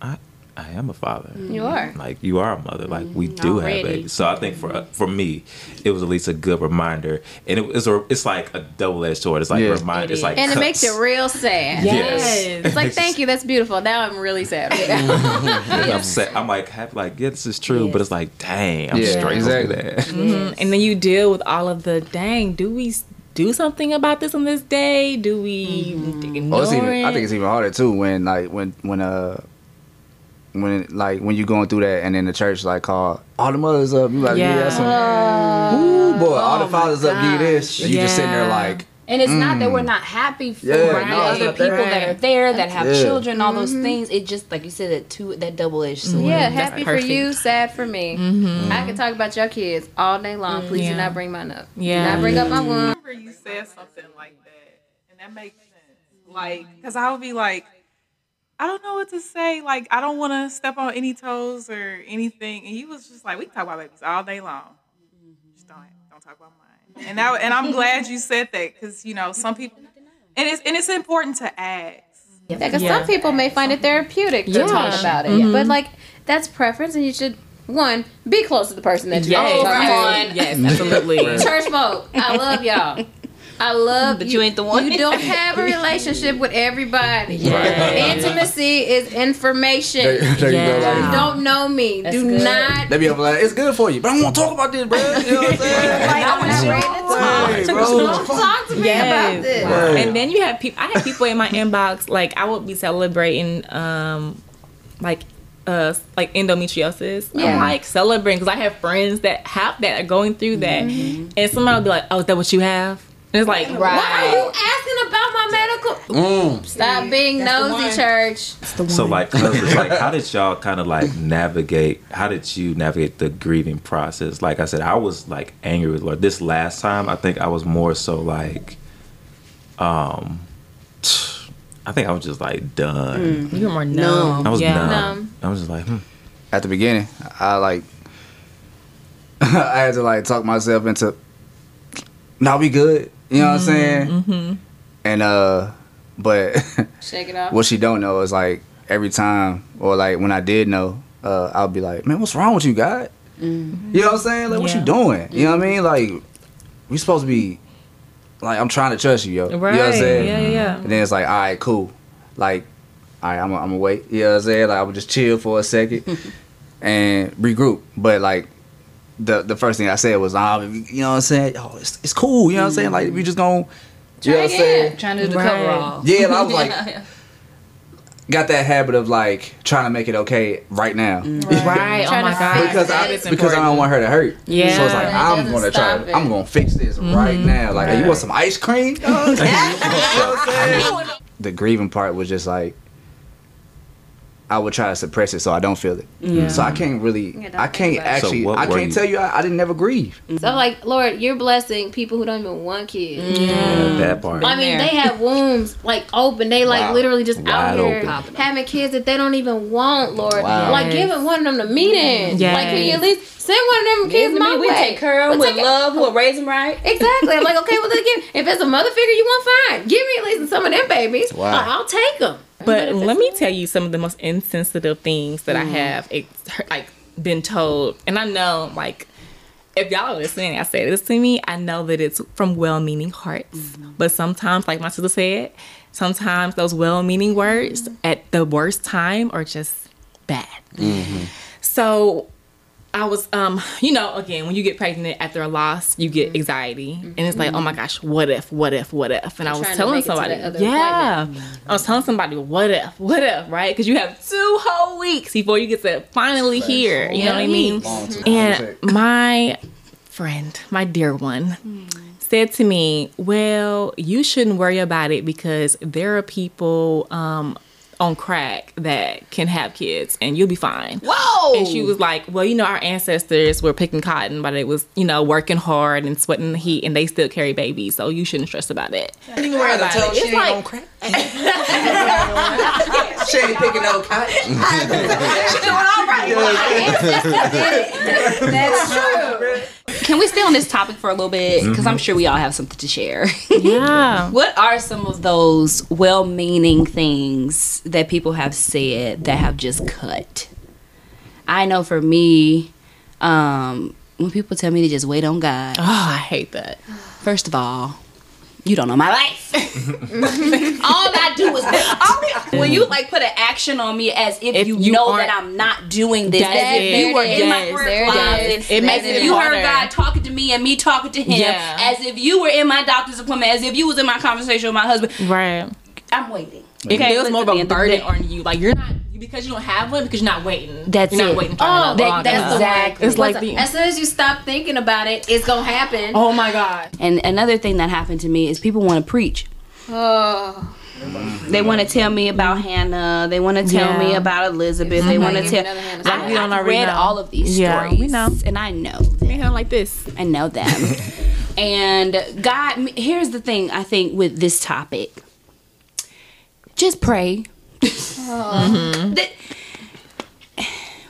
I I am a father. You are. Like you are a mother. Like we do have Already. babies. So I think for for me, it was at least a good reminder, and it was a, it's like a double edged sword. It's like Yeah. a reminder. It's like and it makes it real sad. Yes. It's like, thank you, that's beautiful. Now I'm really sad. I'm sad. I'm like happy. Like yeah, this is true, but it's like dang, I'm Yeah, straight exactly. exactly. that. Mhm. And then you deal with all of the dang. Do we do something about this on this day? Do we ignore Oh, it's even, it? I think it's even harder too when like when when uh when like when you going through that and then the church like call all the mothers up you like yeah, Yeah. some Ooh, boy all the Oh my fathers up give this and you just sitting there like And it's not that we're mm. not happy for Yeah, the no, other people not that are there that have Yeah. children, all those mm-hmm. things. It just like you said that two that double edged sword. yeah, That's happy for you, sad for me. Mm-hmm. I can talk about your kids all day long. Mm, Please do not bring mine up. Yeah. Do not bring up my I one. remember you said something like that, and that makes sense. Like, because I would be like, I don't know what to say. Like, I don't want to step on any toes or anything. And you was just like, we can talk about babies all day long. Just don't don't talk about mine. And that, and I'm glad you said that because you know some people, and it's and it's important to ask. Yeah, because Yeah. some people may find it therapeutic to Yeah. talk about it. Mm-hmm. But like that's preference and you should one, be close to the person that you're Yes, talking to. yes, absolutely. Church folk, I love y'all. I love But you ain't the one. You don't have a relationship with everybody. Yes. Intimacy is information. there, there you go You don't know me. Do good. not. they be up like it's good for you but I don't want to talk about this bro you know what I'm saying Like, I'm not ready to talk. Hey. Don't talk to me about this. Right. And then you have people. I have people in my inbox. Like I would be celebrating, um, like uh, like endometriosis. Yeah. I'm like celebrating because I have friends that have that are going through that, and somebody will be like, "Oh, is that what you have?" And it's like, Why are you asking about my medical? Stop being nosy, church. So like, like, how did y'all kind of like navigate? How did you navigate the grieving process? Like I said, I was like angry with Lord. This last time, I think I was more so like, um, I think I was just like done. you were more numb. I was yeah. numb. Numb. I was just like, hmm. at the beginning I like I had to like talk myself into now we good you know what I'm saying Mm-hmm. and uh but Shake it off. what she don't know is like every time or like when I did know, uh, I'll be like, man, what's wrong with you, God? You know what I'm saying? Like, what you doing? You know what I mean? Like, we supposed to be like, I'm trying to trust you, yo. You know what I'm Right. saying? Yeah, yeah, yeah. And then it's like, all right, cool. Like, all right, I'm gonna I'm gonna wait. You know what I'm saying? Like, I'm just chill for a second and regroup. But like. The, the first thing I said was, um, you know what I'm saying? Oh, it's, it's cool. You know what I'm saying? Like, we just gonna, you know what I'm saying? Trying to do the Right. cover all. Yeah, and I was like, got that habit of like trying to make it okay right now. Right. Oh my god. because I That is because I don't want her to hurt. Yeah. So it's like It I'm gonna try. it. I'm gonna fix this right now. Like, hey, you want some ice cream? the grieving part was just like I would try to suppress it so I don't feel it. Yeah. So I can't really. Yeah, I can't about it. So actually. I can't you- tell you. I, I didn't never grieve. Mm-hmm. So like, Lord, you're blessing people who don't even want kids. Mm. Yeah, that part. I mean, they have wombs like open. They like Wow. literally just Wide out here open. having kids that they don't even want, Lord. Wow. Like giving one of them to meetings. Yes. Like, can you at least send one of them kids my way? we way? take care of We'll with take love. We'll raise them right. Exactly. I'm like, okay, well, then give. If it's a mother figure you want, fine. Give me at least some of them babies. Wow. Like, I'll take them. But let me tell you some of the most insensitive things that I Mm-hmm. have ex- like been told, and I know like if y'all are listening, I say this to me, I know that it's from well-meaning hearts. Mm-hmm. But sometimes, like my sister said, sometimes those well-meaning words at the worst time are just bad. So I was, um, you know, again, when you get pregnant after a loss, you Mm-hmm. get anxiety, and it's like, oh my gosh, what if, what if, what if? And I was trying to telling make it to somebody, that other yeah, I was telling somebody, what if, what if, right? Because you have two whole weeks before you get to finally hear, you know what I mean? And my friend, my dear one, said to me, Well, you shouldn't worry about it because there are people um, on crack that can have kids and you'll be fine. Whoa! And she was like, Well, you know, our ancestors were picking cotton, but it was, you know, working hard and sweating the heat and they still carry babies, so you shouldn't stress about it. Don't even worry about it. It's like, crack. she ain't picking no cotton. That's true. Can we stay on this topic for a little bit? Because I'm sure we all have something to share. yeah. what are some of those well-meaning things that people have said that have just cut? I know for me, um, when people tell me to just wait on God, Oh, I hate that. first of all, you don't know my life. all I do is wait. when you like put an action on me as if, If you, you know that I'm not doing this, That's as if you were in my Yes, prayer closet. It makes as it if you harder. heard God talking to me and me talking to him, Yeah. as if you were in my doctor's appointment, as if you was in my conversation with my husband. Right. I'm waiting. It feels more of a at the end burden of the day- on you. Like you're not because you don't have one because you're not waiting. That's you're not it. waiting for Oh, enough that- that's enough. the Exactly. It's like the As soon as you stop thinking about it, it's gonna happen. oh my god. And another thing that happened to me is people want to preach. Oh. They want to tell me about Hannah. They want to tell Yeah. me about Elizabeth. They want to Give me mm-hmm. tell. another Hannah I, story. we don't I've already read know. all of these Yeah, stories. we know. and I know. Me kind of like this. I know them. and God, here's the thing. I think with this topic, just pray. Mm-hmm. That-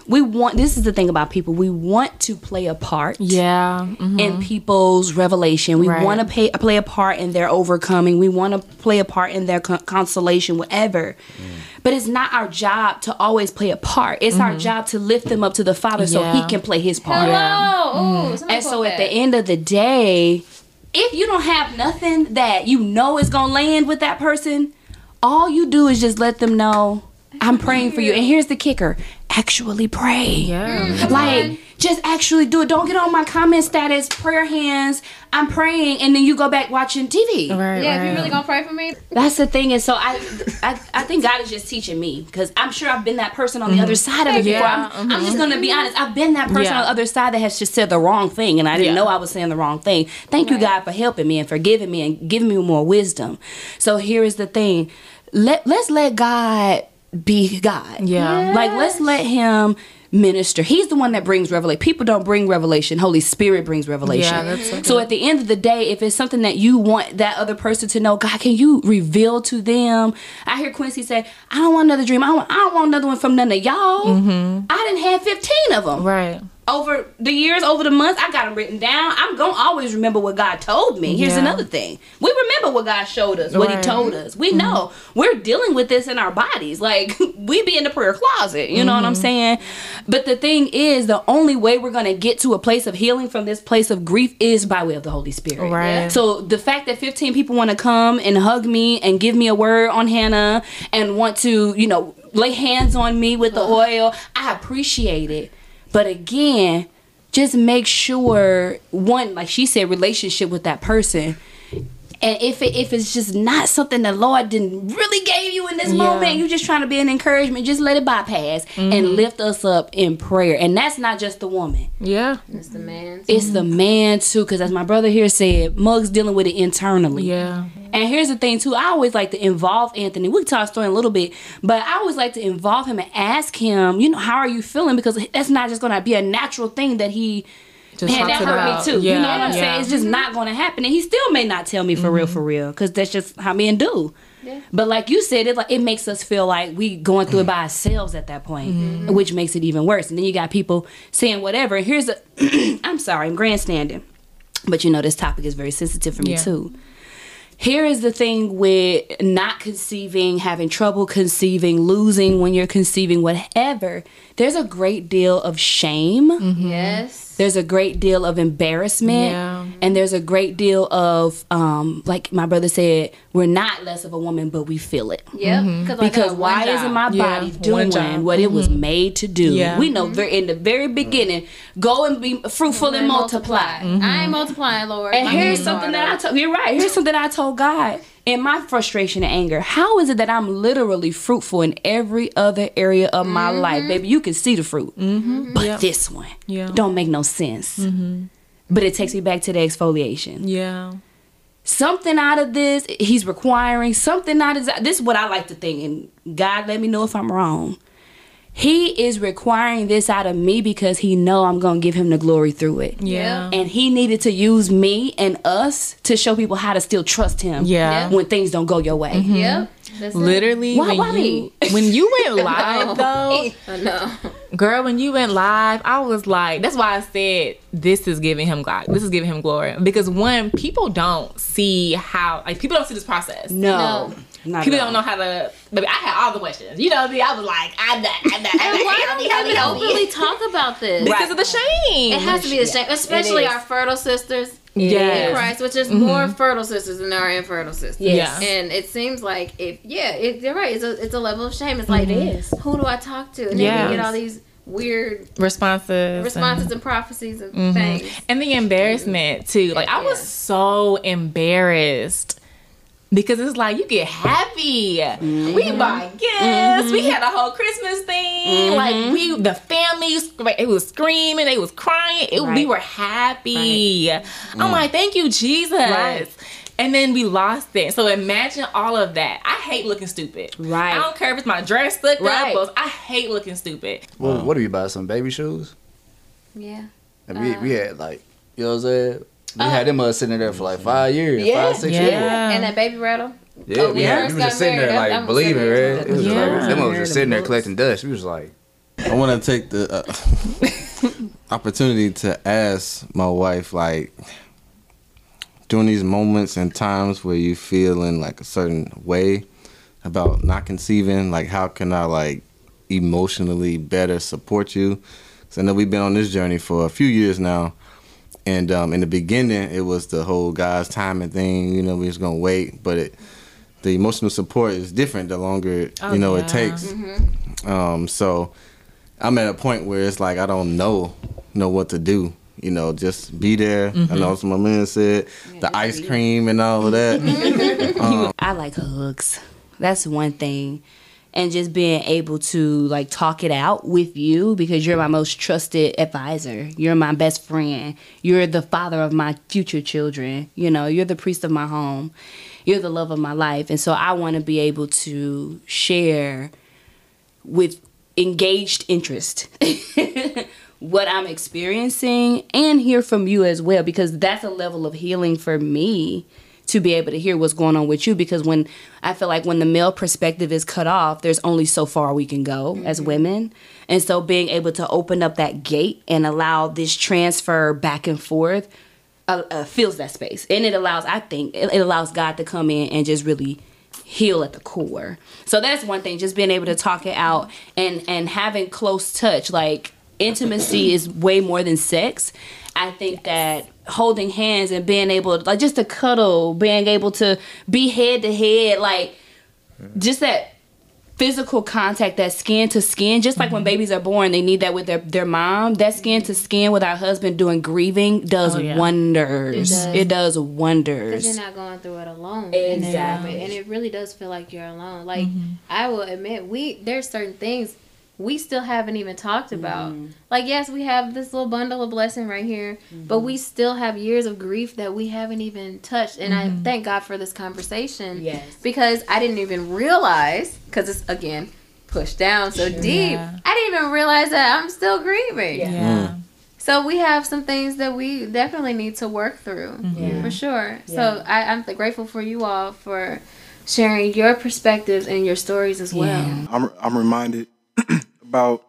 we want. This is the thing about people. We want to play a part Yeah. Mm-hmm. in people's revelation. We Right. want to pay, play a part in their overcoming. We want to play a part in their con- consolation, whatever. Mm. But it's not our job to always play a part. It's our mm-hmm. job to lift them up to the Father so He can play His part. Hello. Ooh, mm. somebody And so quote at the end of the day, if you don't have nothing that you know is gonna land with that person, all you do is just let them know I'm praying for you. And here's the kicker: actually pray. Yeah. Like, just actually do it. Don't get on my comment status, prayer hands. I'm praying, and then you go back watching TV. Right. Yeah, if right. you really gonna pray for me, That's the thing, and so I, I, I think God is just teaching me because I'm sure I've been that person on the mm-hmm. other side of it before. Yeah, I'm, I'm just mm-hmm. gonna be honest. I've been that person Yeah. on the other side that has just said the wrong thing, and I didn't Yeah. know I was saying the wrong thing. Thank you, God, for helping me and forgiving me and giving me more wisdom. So here is the thing: let let's let God be God. Yeah. Like let's let Him minister. He's the one that brings revelation. People don't bring revelation. Holy Spirit brings revelation. Yeah, that's so so at the end of the day, if it's something that you want that other person to know, God, can you reveal to them? I hear Quincy say, "I don't want another dream. I, want, I don't want another one from none of y'all. Mm-hmm. I didn't have fifteen of them Right. Over the years, over the months, I got them written down. I'm gonna always remember what God told me. Here's Yeah. another thing: we remember what God showed us, what He told us. We mm-hmm. know we're dealing with this in our bodies. Like we be in the prayer closet. You know what I'm mm-hmm. saying? But the thing is, the only way we're gonna get to a place of healing from this place of grief is by way of the Holy Spirit. Right. So the fact that 15 people want to come and hug me and give me a word on Hannah and want to, you know, lay hands on me with the oil, I appreciate it. But again, just make sure one, like she said, relationship with that person. And if it, if it's just not something the Lord didn't really gave you in this moment, you just trying to be an encouragement, just let it bypass and Mhm. lift us up in prayer. And that's not just the woman. Yeah. It's the man. It's the man too, because as my brother here said, Mug's dealing with it internally. Yeah. And here's the thing too, I always like to involve Anthony. We can talk story in a little bit, but I always like to involve him and ask him, you know, how are you feeling? Because that's not just gonna be a natural thing that he Just man, that hurt about. me too. you know what I'm Yeah, saying? It's just not gonna happen. And he still may not tell me for real, mm-hmm. for real. Cause that's just how men do. But like you said, it like it makes us feel like we going through it by ourselves at that point, mm-hmm. which makes it even worse. And then you got people saying whatever. Here's a, I'm sorry, I'm grandstanding, but you know this topic is very sensitive for me Yeah. too. Here is the thing with not conceiving, having trouble conceiving, losing when you're conceiving, whatever. There's a great deal of shame. Mm-hmm. Yes. There's a great deal of embarrassment. Yeah. And there's a great deal of, um, like my brother said, we're not less of a woman, but we feel it. Yep. Mm-hmm. Cause I Because got why one isn't my body one doing job. what it was Mhm. made to do? Yeah. We know very in the very beginning, go and be fruitful and multiply. I ain't multiplying, Lord. And My here's something are that I told you're right. Here's something I told God in my frustration and anger. How is it that I'm literally fruitful in every other area of my life? Baby, you can see the fruit. Mm-hmm. But this one Yeah. don't make no sense. But it takes me back to the exfoliation. Yeah. Something out of this, he's requiring something out of this. is what I like to think, and God let me know if I'm wrong. He is requiring this out of me because he know I'm gonna give him the glory through it. Yeah. And he needed to use me and us to show people how to still trust him. Yeah. When things don't go your way. Mm-hmm. Yep. That's. Literally, Why- when why you when you went live though, I know. girl, when you went live, I was like, that's why I said this is giving him God. This is giving him glory because one, people don't see how like people don't see this process. No. Not People don't know how to. Maybe I had all the questions. You know me. I was like, I'm not. I'm not. I'm And not. why don't we help me. openly talk about this? Because of the shame. It has to be the same, especially our fertile sisters Yes. in Christ, which is more fertile sisters than our infertile sisters. Yeah, And it seems like if yeah, it, you're right. It's a it's a level of shame. It's like It is. who do I talk to? And then Yes. we get all these weird responses. responses and- and prophecies and Mhm. things. And the embarrassment too. Like I was so embarrassed because it's like you get happy. We mm-hmm. buy gifts. We mm-hmm. had a whole Christmas thing. Like mm-hmm. we, the family, it was screaming. They was crying. It, We were happy. I'm mm. like, thank you, Jesus. And then we lost it. So imagine all of that. I hate looking stupid. Right. I don't care if it's my dress stuck Right. up. But I hate looking stupid. Well, what do you buy? Some baby shoes? Yeah. And we, we uh, had like, you know what I'm saying? We had them uh, sitting there for like five years, Yeah. five, six Yeah. years. And that baby rattle. Yeah, Oh, we, we had, we was just got sitting there like That- that believing, seven right? years It was ago. like, Yeah. them was just sitting there Books. collecting dust. We was like, I want to take the uh, opportunity to ask my wife, like, during these moments and times where you feel in like a certain way about not conceiving, like, how can I like emotionally better support you? Because I know we've been on this journey for a few years now. And um, in the beginning, it was the whole God's timing thing. You know, we was gonna wait, but it, the emotional support is different the longer Oh, you know yeah. it takes. Um, so I'm at a point where it's like I don't know know what to do. You know, just be there. I know what my man said, the ice cream and all of that. um, I like hugs. That's one thing. And just being able to like talk it out with you because you're my most trusted advisor. You're my best friend. You're the father of my future children. You know, you're the priest of my home. You're the love of my life. And so I want to be able to share with engaged interest what I'm experiencing and hear from you as well because that's a level of healing for me to be able to hear what's going on with you because when I feel like when the male perspective is cut off, there's only so far we can go as women. And so being able to open up that gate and allow this transfer back and forth uh, uh, fills that space. And it allows, I think, it, it allows God to come in and just really heal at the core. So that's one thing, just being able to talk it out and and having close touch. Like intimacy is way more than sex. I think that holding hands and being able like just to cuddle, being able to be head to head, like just that physical contact, that skin to skin, just like Mm-hmm. when babies are born, they need that with their, their mom. That skin to skin with our husband doing grieving does Oh, yeah. wonders. It It does. does, wonders. Because you're not going through it alone. Exactly. And it really does feel like you're alone. Like Mm-hmm. I will admit, we there's certain things we still haven't even talked about. Mm-hmm. Like yes, we have this little bundle of blessing right here, mm-hmm. but we still have years of grief that we haven't even touched. And I mm-hmm. thank God for this conversation. Yes. Because I didn't even realize because it's again pushed down so deep. Yeah. I didn't even realize that I'm still grieving. Yeah. So we have some things that we definitely need to work through for sure. So I, I'm grateful for you all for sharing your perspectives and your stories as well. I'm I'm reminded about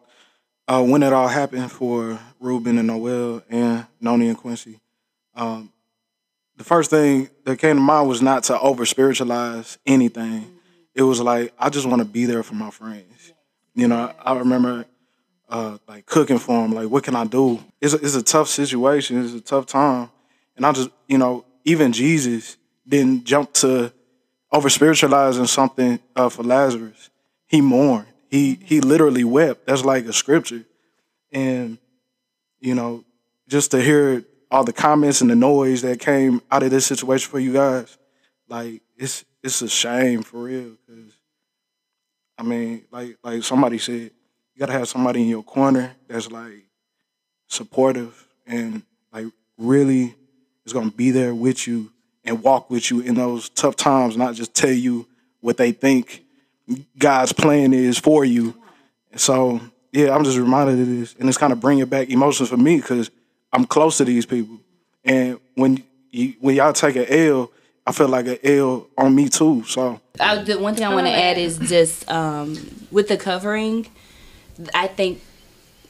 uh, when it all happened for Ruben and Noel and Noni and Quincy. Um, the first thing that came to mind was not to over spiritualize anything. It was like I just want to be there for my friends. You know, I remember uh, like cooking for them. Like, what can I do? It's a, it's a tough situation. It's a tough time, and I just you know even Jesus didn't jump to over spiritualizing something uh, for Lazarus. He mourned. He he literally wept. That's like a scripture, and you know just to hear all the comments and the noise that came out of this situation for you guys, like it's it's a shame for real. Because I mean, like like somebody said, you gotta have somebody in your corner that's like supportive and like really is gonna be there with you and walk with you in those tough times, not just tell you what they think God's plan is for you. So yeah, I'm just reminded of this, and it's kind of bringing back emotions for me because I'm close to these people, and when you, when y'all take an L, I feel like an L on me too. So I, the one thing I want to add is just um, with the covering. I think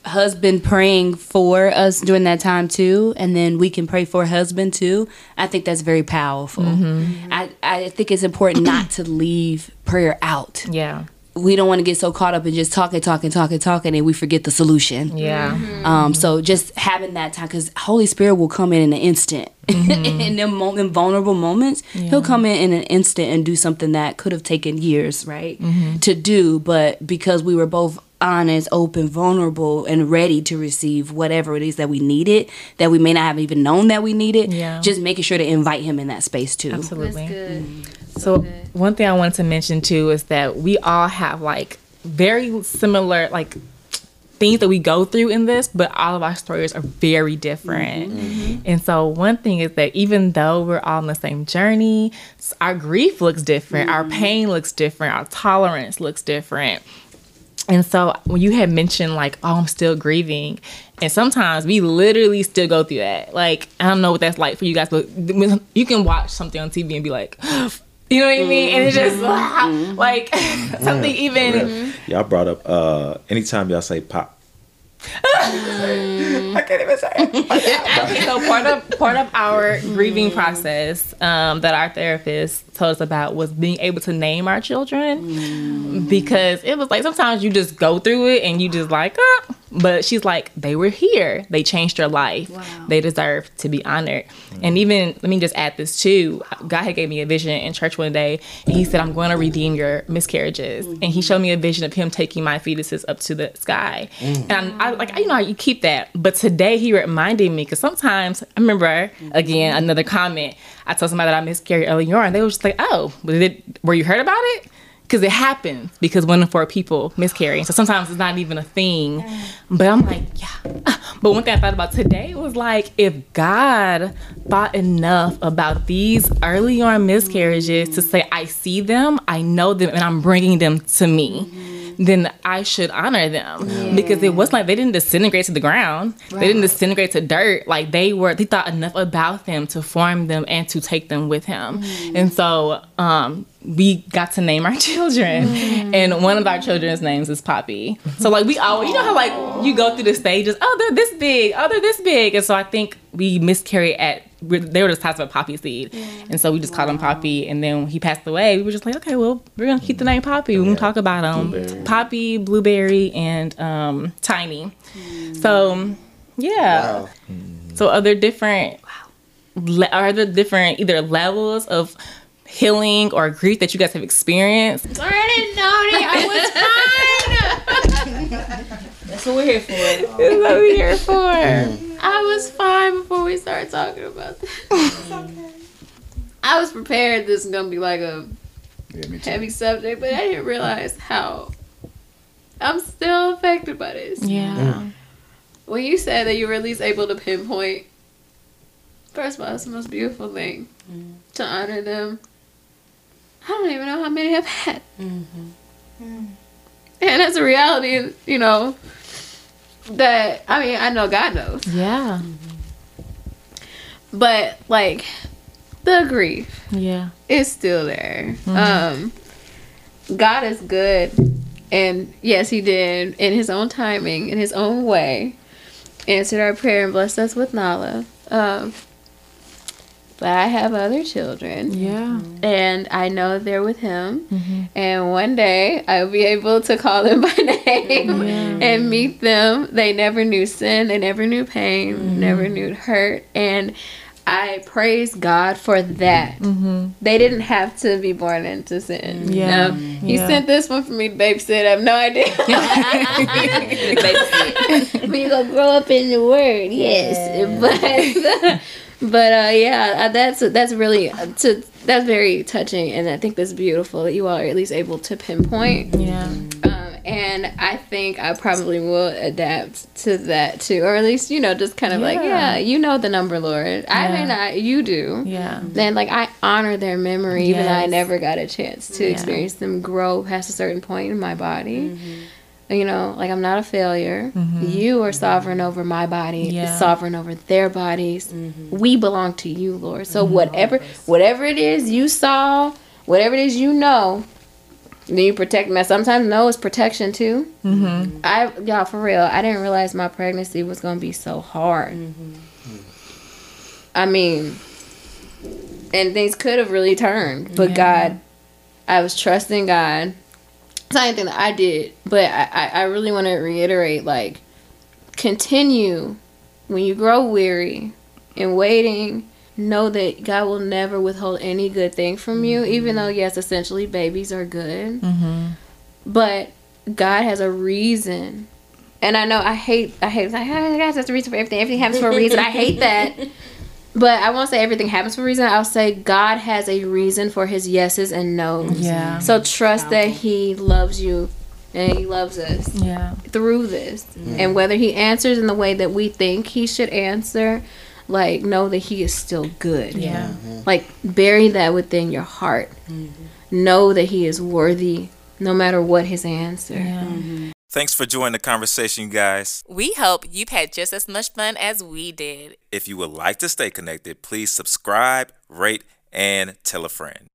husband praying for us during that time too, and then we can pray for husband too. I think that's very powerful. Mm-hmm. I I think it's important not to leave prayer out. Yeah. We don't want to get so caught up in just talking, talking, talking, talking, and we forget the solution. Yeah. Mm-hmm. Um, so just having that time, because Holy Spirit will come in in an instant. Mm-hmm. in them mo- in vulnerable moments, He'll come in in an instant and do something that could have taken years, right, to do. But because we were both honest, open, vulnerable, and ready to receive whatever it is that we needed, that we may not have even known that we needed, Yeah. just making sure to invite Him in that space too. Absolutely. Good. Mm-hmm. So one thing I wanted to mention too is that we all have like very similar like things that we go through in this, but all of our stories are very different. Mm-hmm. And so one thing is that even though we're all on the same journey, our grief looks different, our mm-hmm. pain looks different, our tolerance looks different. And so when you had mentioned like, oh, I'm still grieving, and sometimes we literally still go through that. Like, I don't know what that's like for you guys, but you can watch something on TV and be like, you know what I mean? And it's just like something even. Y'all brought up uh anytime y'all say pop. I can't even say. it. so part of part of our grieving process um, that our therapist told us about was being able to name our children because it was like sometimes you just go through it and you just like, ah. but she's like, they were here, they changed your life, they deserve to be honored. And even let me just add this too. God had gave me a vision in church one day, and He said, "I'm going to redeem your miscarriages." And He showed me a vision of Him taking my fetuses up to the sky, and I'm like you know you keep that. But today He reminded me because sometimes I remember again another comment. I told somebody that I miscarried earlier, and they were just like, "Oh, it, were you heard about it?" Because it happens because one in four people miscarry. So sometimes it's not even a thing. But I'm like, yeah. But one thing I thought about today was like, if God thought enough about these early on miscarriages to say, I see them, I know them, and I'm bringing them to me. Mm-hmm. Then I should honor them. Because it wasn't like they didn't disintegrate to the ground. They didn't disintegrate to dirt. Like they were, they thought enough about them to form them and to take them with him. And so, um, we got to name our children. And one of our children's names is poppy. So like we always you know how like you go through the stages oh they're this big. Oh they're this big. And so i think we miscarried at they were just size of a poppy seed. And so we just called him poppy. And then when he passed away. We were just like okay well we're gonna keep the name poppy. We're gonna talk about him. Poppy blueberry and um tiny. So yeah. So are there different le- are there different either levels of healing or grief that you guys have experienced? I didn't know That's what we're here for. That's what we're here for. I was fine before we started talking about this. Mm. I was prepared this is gonna be like a Yeah, heavy subject, but I didn't realize how I'm still affected by this. Yeah. Mm. When you said that you were at least able to pinpoint, first of all, it's the most beautiful thing mm. to honor them. I don't even know how many I've had. Mm-hmm. And that's a reality, you know, that, I mean, I know God knows. Yeah. But, like, the grief Yeah. is still there. Um, God is good. And yes, He did, in His own timing, in His own way, answered our prayer and blessed us with Nala. Um, but I have other children. Yeah. And I know they're with Him. Mm-hmm. And one day I'll be able to call them by name and meet them. They never knew sin, they never knew pain, mm-hmm. never knew hurt. And I praise God for that. Mm-hmm. They didn't have to be born into sin. you Yeah. know? He Yeah. sent this one for me to babysit. I have no idea. but you gonna grow up in the word, yes. But but uh, yeah, uh, that's that's really uh, to that's very touching, and I think that's beautiful that you all are at least able to pinpoint. Yeah. Um, and I think I probably will adapt to that too, or at least you know, just kind of like, Yeah. yeah, you know the number, Lord. I may Yeah. not, you do. Yeah. Then like I honor their memory, even though I never got a chance to Yeah. experience them grow past a certain point in my body. You know, like I'm not a failure. Mm-hmm. You are sovereign over my body, Yeah. sovereign over their bodies. Mm-hmm. We belong to you, Lord. So mm-hmm. whatever whatever it is you saw, whatever it is you know, then you protect me. Sometimes no is protection too. Mm-hmm. I y'all for real, I didn't realize my pregnancy was gonna be so hard. I mean, and things could have really turned, but God, I was trusting God. It's not anything that I did, but I, I, really want to reiterate, like, continue when you grow weary in waiting. Know that God will never withhold any good thing from you, even though yes, essentially babies are good Mm-hmm. but God has a reason. And I know I hate I hate like oh, God has a reason for everything. Everything happens for a reason. I hate that. But I won't say everything happens for a reason. I'll say God has a reason for his yeses and nos. Yeah. So trust that he loves you and he loves us Yeah. through this. And whether he answers in the way that we think he should answer, like know that he is still good. Yeah. Like bury that within your heart. Mm-hmm. Know that he is worthy no matter what his answer. Yeah. Mm-hmm. Thanks for joining the conversation, you guys. We hope you've had just as much fun as we did. If you would like to stay connected, please subscribe, rate, and tell a friend.